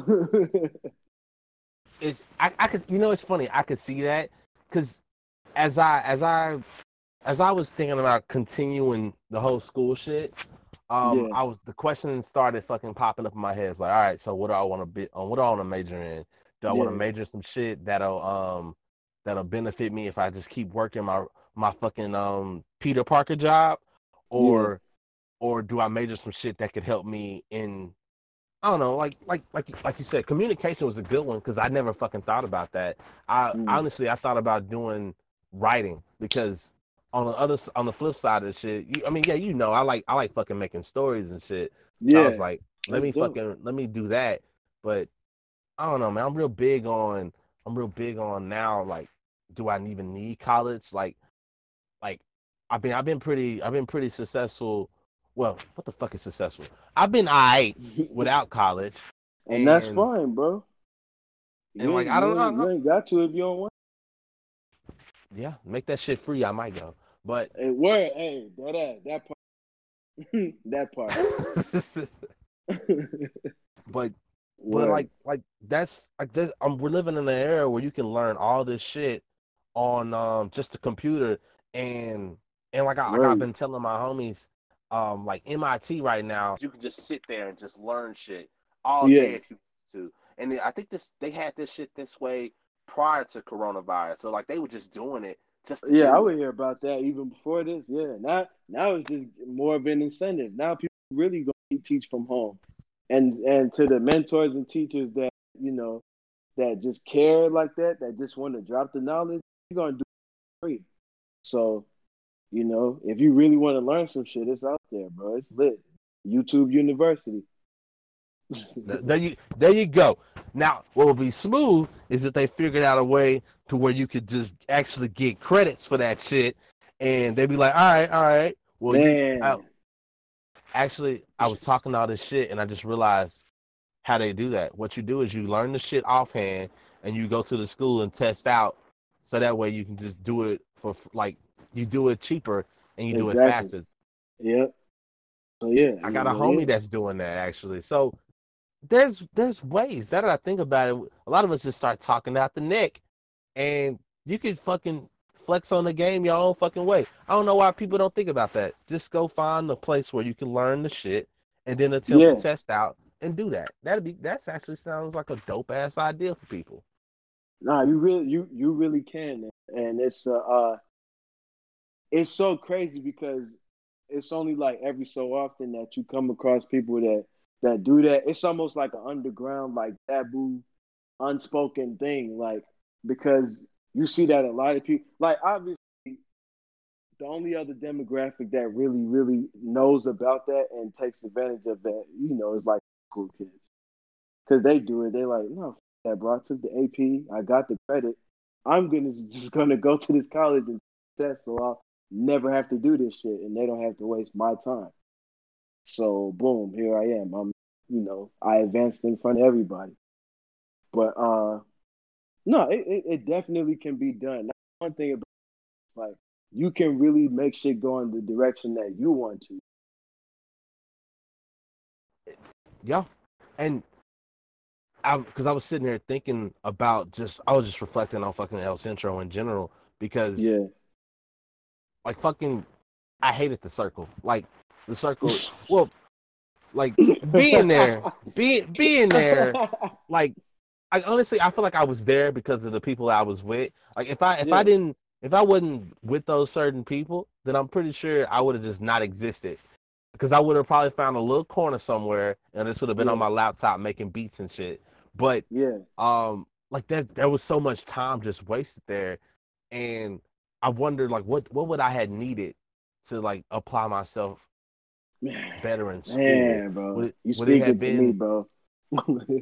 S2: it's I, I could you know it's funny I could see that because as I as I as I was thinking about continuing the whole school shit, um,
S1: Yeah.
S2: I was the question started fucking popping up in my head. It's like, all right, so what do I want to be? On what do I want to major in? Do I want to major some shit that'll um that'll benefit me if I just keep working my my fucking um Peter Parker job, or or do I major some shit that could help me in I don't know, like like like like you said, communication was a good one because I never fucking thought about that. I
S1: Mm.
S2: honestly I thought about doing writing because on the other on the flip side of the shit, you, I mean, yeah, you know, I like I like fucking making stories and shit. So
S1: yeah,
S2: I was like, let me fucking let me do that. But I don't know, man. I'm real big on I'm real big on now. Like, do I even need college? Like, like I've been I've been pretty I've been pretty successful. Well, what the fuck is successful? I've been alright without college.
S1: and that's fine, bro.
S2: and,
S1: You
S2: like, I don't know.
S1: You ain't got to if you don't want.
S2: Yeah, make that shit free. I might go, but
S1: Hey, word, hey, that that part, that part. [laughs] [laughs]
S2: but but
S1: Word.
S2: like like that's like this um, we're living in an era where you can learn all this shit on um just the computer and and like, I, like I've been telling my homies um like MIT right now you can just sit there and just learn shit all
S1: Yeah.
S2: day if you want to and then I think this they had this shit this way prior to coronavirus so like they were just doing it just to
S1: Yeah, I would hear about that even before this. Yeah, now now it's just more of an incentive. Now people really gonna teach from home, and and to the mentors and teachers that you know that just care like that, that just want to drop the knowledge, you're gonna do free. So, you know, if you really want to learn some shit, it's out there, bro. It's lit. YouTube University.
S2: There you there you go. Now, what would be smooth is if they figured out a way to where you could just actually get credits for that shit, and they'd be like, "All right, all right." Well, you, I- uh, actually, I was talking all this shit, and I just realized how they do that. What you do is you learn the shit offhand, and you go to the school and test out, so that way you can just do it for like you do it cheaper and you do it faster.
S1: yep. So yeah,
S2: I got a
S1: know,
S2: homie
S1: yeah.
S2: that's doing that actually. So there's there's ways. That I think about it, a lot of us just start talking out the neck, and you could fucking flex on the game your own fucking way. I don't know why people don't think about that. Just go find a place where you can learn the shit, and then attempt
S1: Yeah.
S2: to test out and do that. That'd be that's actually sounds like a dope ass idea for people.
S1: Nah, you really you you really can, and it's uh, uh it's so crazy because it's only like every so often that you come across people that that do that. It's almost like an underground, like taboo, unspoken thing, like because you see that a lot of people, like obviously, the only other demographic that really really knows about that and takes advantage of that, you know, is like school kids because they do it. They like no that, bro. I took the AP. I got the credit. I'm gonna [laughs] just gonna go to this college and test, so I'll never have to do this shit, and they don't have to waste my time. So boom, here I am. I'm, you know, I advanced in front of everybody. But uh, no, it, it, it definitely can be done. That's one thing about it, like you can really make shit go in the direction that you want to.
S2: Yeah, and I because I was sitting there thinking about just I was just reflecting on fucking El Centro in general because
S1: Yeah.
S2: like fucking I hated the circle. Like the circle [laughs] well like being there, being being there, [laughs] like I honestly I feel like I was there because of the people I was with. Like if I if
S1: Yeah.
S2: I didn't if I wasn't with those certain people, then I'm pretty sure I would have just not existed. Because I would have probably found a little corner somewhere and this would have been on my laptop making beats and shit. But
S1: yeah.
S2: um like that there was so much time just wasted there and I wondered like what what would I had needed to like apply myself
S1: Man,
S2: better in school.
S1: man, bro.
S2: Would
S1: you
S2: would it have
S1: speaking to me, bro. [laughs]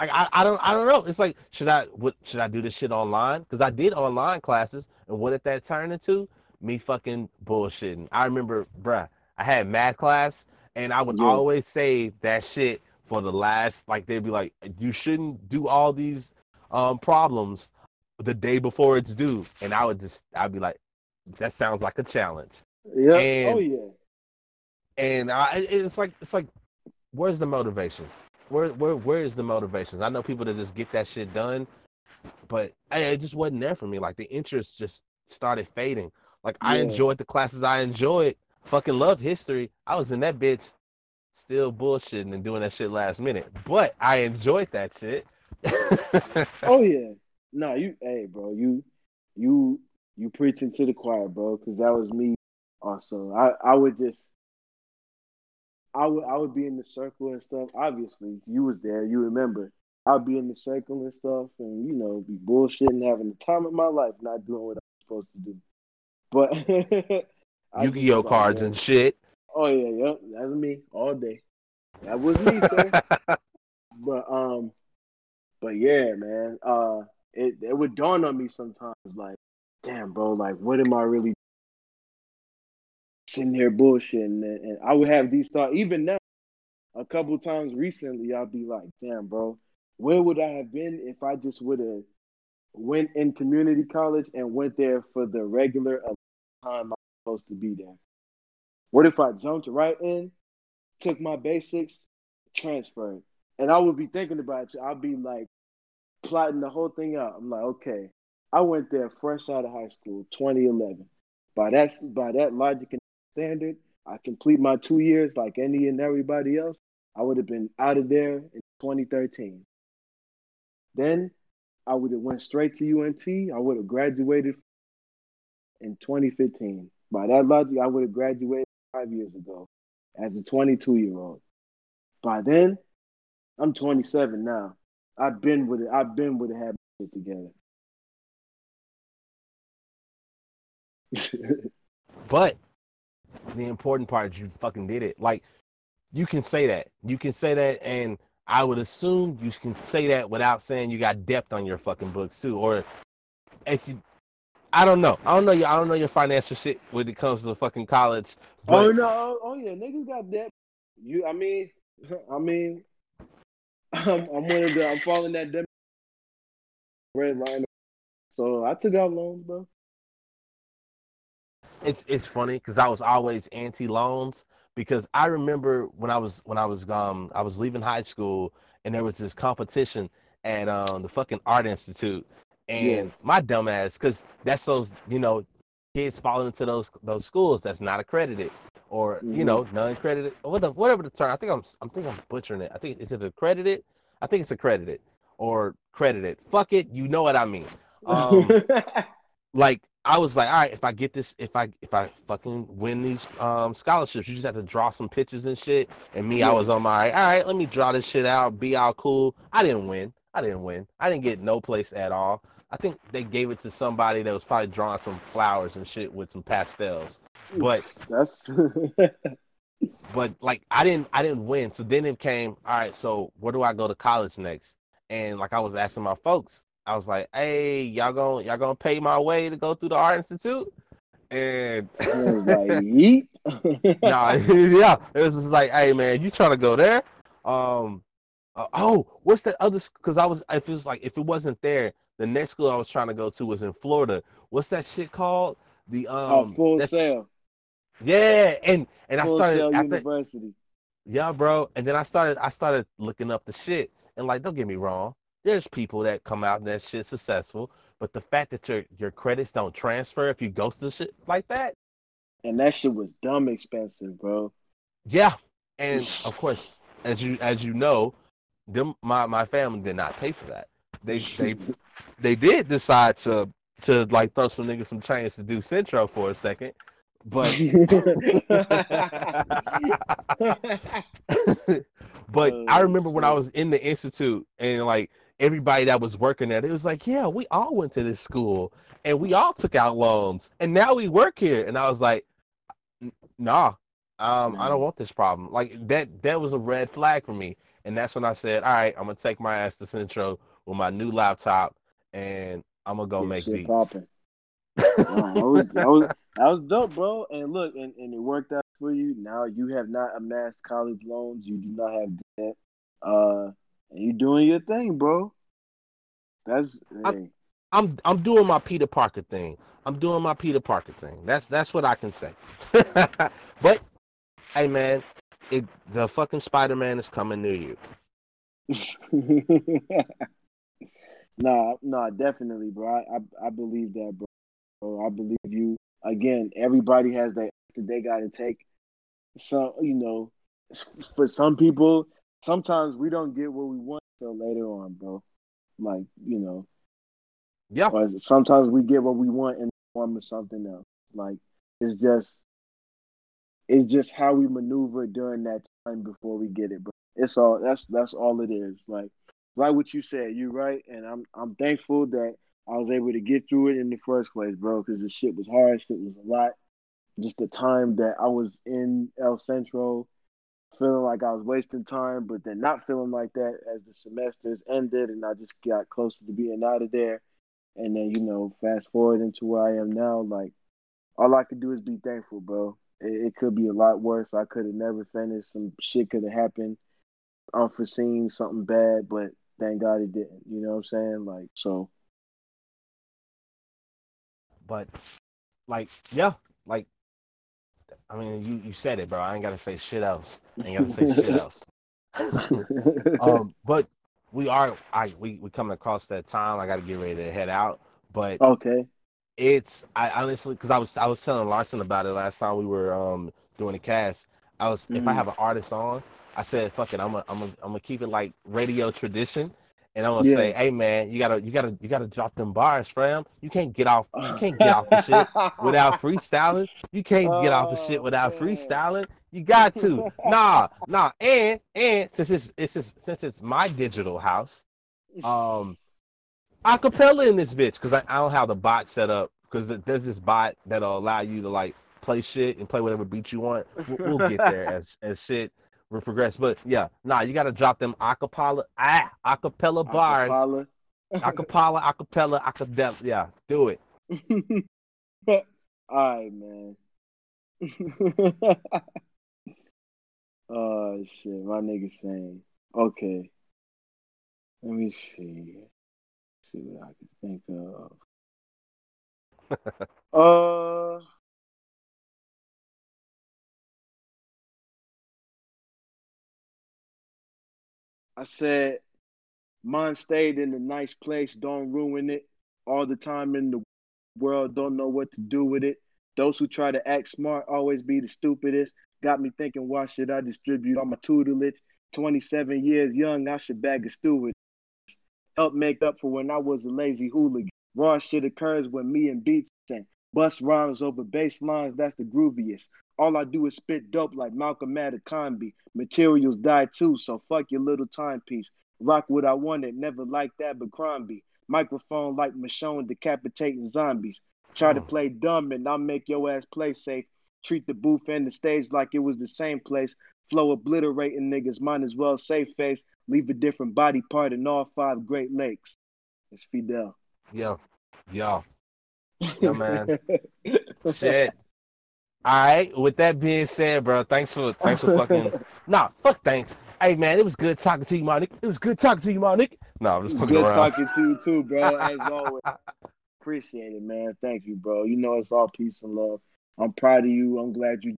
S2: Like I, I don't I don't know. It's like should I what should I do this shit online? Because I did online classes, and what did that turn into? Me fucking bullshitting. I remember, bruh, I had math class, and I would
S1: Yeah.
S2: always save that shit for the last. Like they'd be like, you shouldn't do all these um problems the day before it's due, and I would just I'd be like, that sounds like a challenge.
S1: yeah.
S2: And-
S1: oh yeah.
S2: and I, it's like it's like, where's the motivation? Where where where is the motivation? I know people that just get that shit done, but it just wasn't there for me. Like the interest just started fading. Like I enjoyed the classes I enjoyed. Fucking loved history. I was in that bitch, still bullshitting and doing that shit last minute. But I enjoyed that shit. [laughs]
S1: Oh yeah. No, you hey bro, you you you preaching to the choir, bro, because that was me also. I, I would just I would I would be in the circle and stuff. Obviously, you was there, you remember. I'd be in the circle and stuff and you know, be bullshitting, having the time of my life, not doing what I'm supposed to do. But [laughs]
S2: Yu-Gi-Oh cards and shit.
S1: Oh yeah, yep, that's me all day. That was me, sir. [laughs] but um, but yeah, man. Uh, it it would dawn on me sometimes, like, damn, bro, like, what am I really sitting here bullshitting? And, and I would have these thoughts even now. A couple times recently, I'll be like, damn, bro, where would I have been if I just would have went in community college and went there for the regular time I'm supposed to be there? What if I jumped right in, took my basics, transferred? And I would be thinking about you. I'd be like plotting the whole thing out. I'm like, okay, I went there fresh out of high school, 2011. By that by that logic and standard, I complete my two years like any and everybody else. I would have been out of there in 2013. Then I would have went straight to UNT. I would have graduated in 2015. By that logic, I would have graduated five years ago as a 22 year old. By then, I'm 27 now. I've been with it. I've been with it. Have it together. [laughs]
S2: But the important part is you fucking did it. Like you can say that. You can say that and I would assume you can say that without saying you got depth on your fucking books too. Or if you I don't know. I don't know your I don't know your financial shit when it comes to fucking college. But
S1: oh no! Oh yeah, niggas got that. You, I mean, [laughs] I mean, [laughs] I'm, I'm one of the. I'm following that dem- red line. So I took out loans, bro.
S2: it's it's funny because I was always anti loans because I remember when I was when I was um I was leaving high school and there was this competition at um the fucking art institute and
S1: Yeah.
S2: my dumb ass because that's those you know kids falling into those those schools that's not accredited or you
S1: Mhm.
S2: know non-accredited or what the, whatever the term I think I'm I'm think I'm butchering it I think is it accredited I think it's accredited or credited fuck it you know what I mean um [laughs] like I was like, all right, if I get this, if I if I fucking win these um scholarships, you just have to draw some pictures and shit. And me, I was on my all right, let me draw this shit out, be all cool. I didn't win. I didn't win. I didn't get no place at all. I think they gave it to somebody that was probably drawing some flowers and shit with some pastels. But
S1: that's [laughs]
S2: but like I didn't I didn't win. So then it came, all right, so where do I go to college next? And like I was asking my folks, I was like, hey, y'all gonna y'all gonna pay my way to go through the art institute? And
S1: it was like
S2: nah, [laughs] yeah, it was just like, hey man, you trying to go there? Um, uh, oh, what's that other? Because I was, if it was like, if it wasn't there, the next school I was trying to go to was in Florida. What's that shit called? The
S1: Oh,
S2: um,
S1: full
S2: that's-
S1: Sail.
S2: yeah, and and I
S1: Full
S2: started
S1: Sail
S2: after,
S1: University.
S2: yeah, bro, and then I started, I started looking up the shit, and like, don't get me wrong, there's people that come out and that shit successful, but the fact that your your credits don't transfer if you ghost the shit like that,
S1: And that shit was dumb expensive, bro.
S2: Yeah, and of course, as you as you know, them my my family did not pay for that. They [laughs] they they did decide to to like throw some niggas some change to do Centro for a second, but [laughs] but I
S1: Oh,
S2: remember when I was in the institute and like everybody that was working there, it was like, yeah, we all went to this school and we all took out loans and now we work here, and I was like, nah, um, I don't want this problem. Like that that was a red flag for me, and that's when I said, all right, I'm gonna take my ass to Centro with my new laptop and I'm gonna go
S1: Get
S2: make beats.
S1: Nah, that, was, that, was, that was dope, bro. And look, and, and it worked out for you. Now you have not amassed college loans. You do not have debt. Uh, and you doing your thing, bro. That's
S2: I'm-
S1: hey,
S2: I'm I'm doing my Peter Parker thing. I'm doing my Peter Parker thing. That's that's what I can say. [laughs] but hey man, it the fucking Spider Man is coming near you. [laughs]
S1: nah, nah, definitely, bro. I, I, I believe that, bro. I believe you. Again, everybody has that that they got to take. So you know, for some people, sometimes we don't get what we want till later on, bro. Like you know,
S2: Yeah.
S1: sometimes we get what we want in the form of something else. Like it's just, it's just how we maneuver during that time before we get it, bro. It's all that's that's all it is. Like like what you said, you're right, and I'm I'm thankful that I was able to get through it in the first place, bro. Because the shit was hard, shit was a lot. Just the time that I was in El Centro, feeling like I was wasting time, but then not feeling like that as the semesters ended, and I just got closer to being out of there. And then you know, fast forward into where I am now, like all I could do is be thankful, bro. It, it could be a lot worse. I could have never finished. Some shit could have happened, unforeseen, something bad, but thank God it didn't. You know what I'm saying? Like so.
S2: But like, yeah, like I mean, you you said it, bro. I ain't gotta say shit else. I ain't gotta say shit [laughs] else. Um, but we are I we we coming across that time. I gotta get ready to head out. But
S1: okay.
S2: It's I honestly because I was I was telling Larson about it last time we were um doing the cast. I was if I
S1: Mhm.
S2: have an artist on, I said fuck it, I'm gonna I'm gonna I'm gonna keep it like radio tradition, and I'm gonna
S1: Yeah.
S2: say, hey man, you gotta you gotta you gotta drop them bars, fam. You can't get off you can't get off the shit without freestyling. You [laughs] can't get off the shit
S1: Oh,
S2: without
S1: man.
S2: freestyling. You [laughs] got to. Nah, nah. And and since it's it's just, since it's my digital house, um, acapella in this bitch because I, I don't have the bot set up because there's this bot that'll allow you to like play shit and play whatever beat you want. We'll, we'll get [laughs] there as as shit will progress. But yeah, nah, you gotta drop them acapella ah acapella bars,
S1: Acapella.
S2: acapella, acapella, acapella. Yeah, do it. [laughs]
S1: All right, man. [laughs] oh shit, my nigga saying. Okay. Let me see. See what I can think of. [laughs] uh I said mine stayed in a nice place, don't ruin it. All the time in the world, don't know what to do with it. Those who try to act smart always be the stupidest. Got me thinking, why should I distribute all my tutelage? 27 years young, I should bag a steward. Help make up for when I was a lazy hooligan. Raw shit occurs when me and beats and bust rhymes over bass lines, that's the grooviest. All I do is spit dope like Malcolm Abercrombie. Materials die too, so fuck your little timepiece. Rock what I wanted, never like that, but Crombie. Microphone like Michonne decapitating zombies. Try to
S2: Mm.
S1: play dumb and I'll make your ass play safe. Treat the booth and the stage like it was the same place. Flow obliterating niggas, might as well save face. Leave a different body part in all five Great Lakes. It's Fidel.
S2: Yeah, yeah, [laughs] Yeah, man. shit. All right. With that being said, bro, thanks for thanks for fucking. [laughs] Nah, fuck thanks. Hey man, it was good talking to you, my nigga. It was good talking to you, my nigga. No, I'm just fucking
S1: Good
S2: around.
S1: talking to you too, bro. [laughs] As always. Appreciate it, man. Thank you, bro. You know it's all peace and love. I'm proud of you. I'm glad you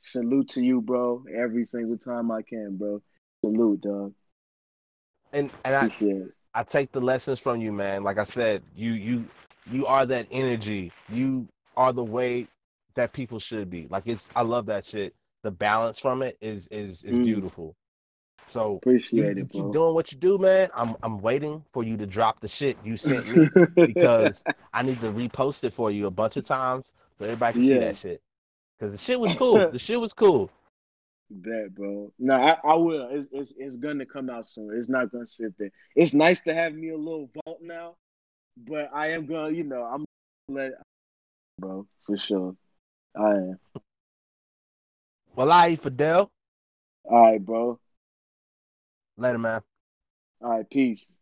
S1: salute to you, bro. Every single time I can, bro. Salute, dog.
S2: And and I,
S1: it.
S2: I take the lessons from you, man. Like I said, you you you are that energy. You are the way that people should be. Like it's I love that shit. The balance from it is is is
S1: Mm.
S2: beautiful. So
S1: Appreciate
S2: you
S1: it,
S2: keep
S1: bro.
S2: doing what you do, man. I'm I'm waiting for you to drop the shit you sent me [laughs] because I need to repost it for you a bunch of times so everybody can see that shit. Because the shit was cool. the shit was cool. [laughs]
S1: Bet, bro. No, I, I will. It's, it's it's gonna come out soon. It's not gonna sit there. It's nice to have me a little vault now, but I am gonna, you know, I'm gonna let, bro, for sure. I am.
S2: Well, I Fidel.
S1: All right, bro.
S2: Later, man.
S1: All right, peace.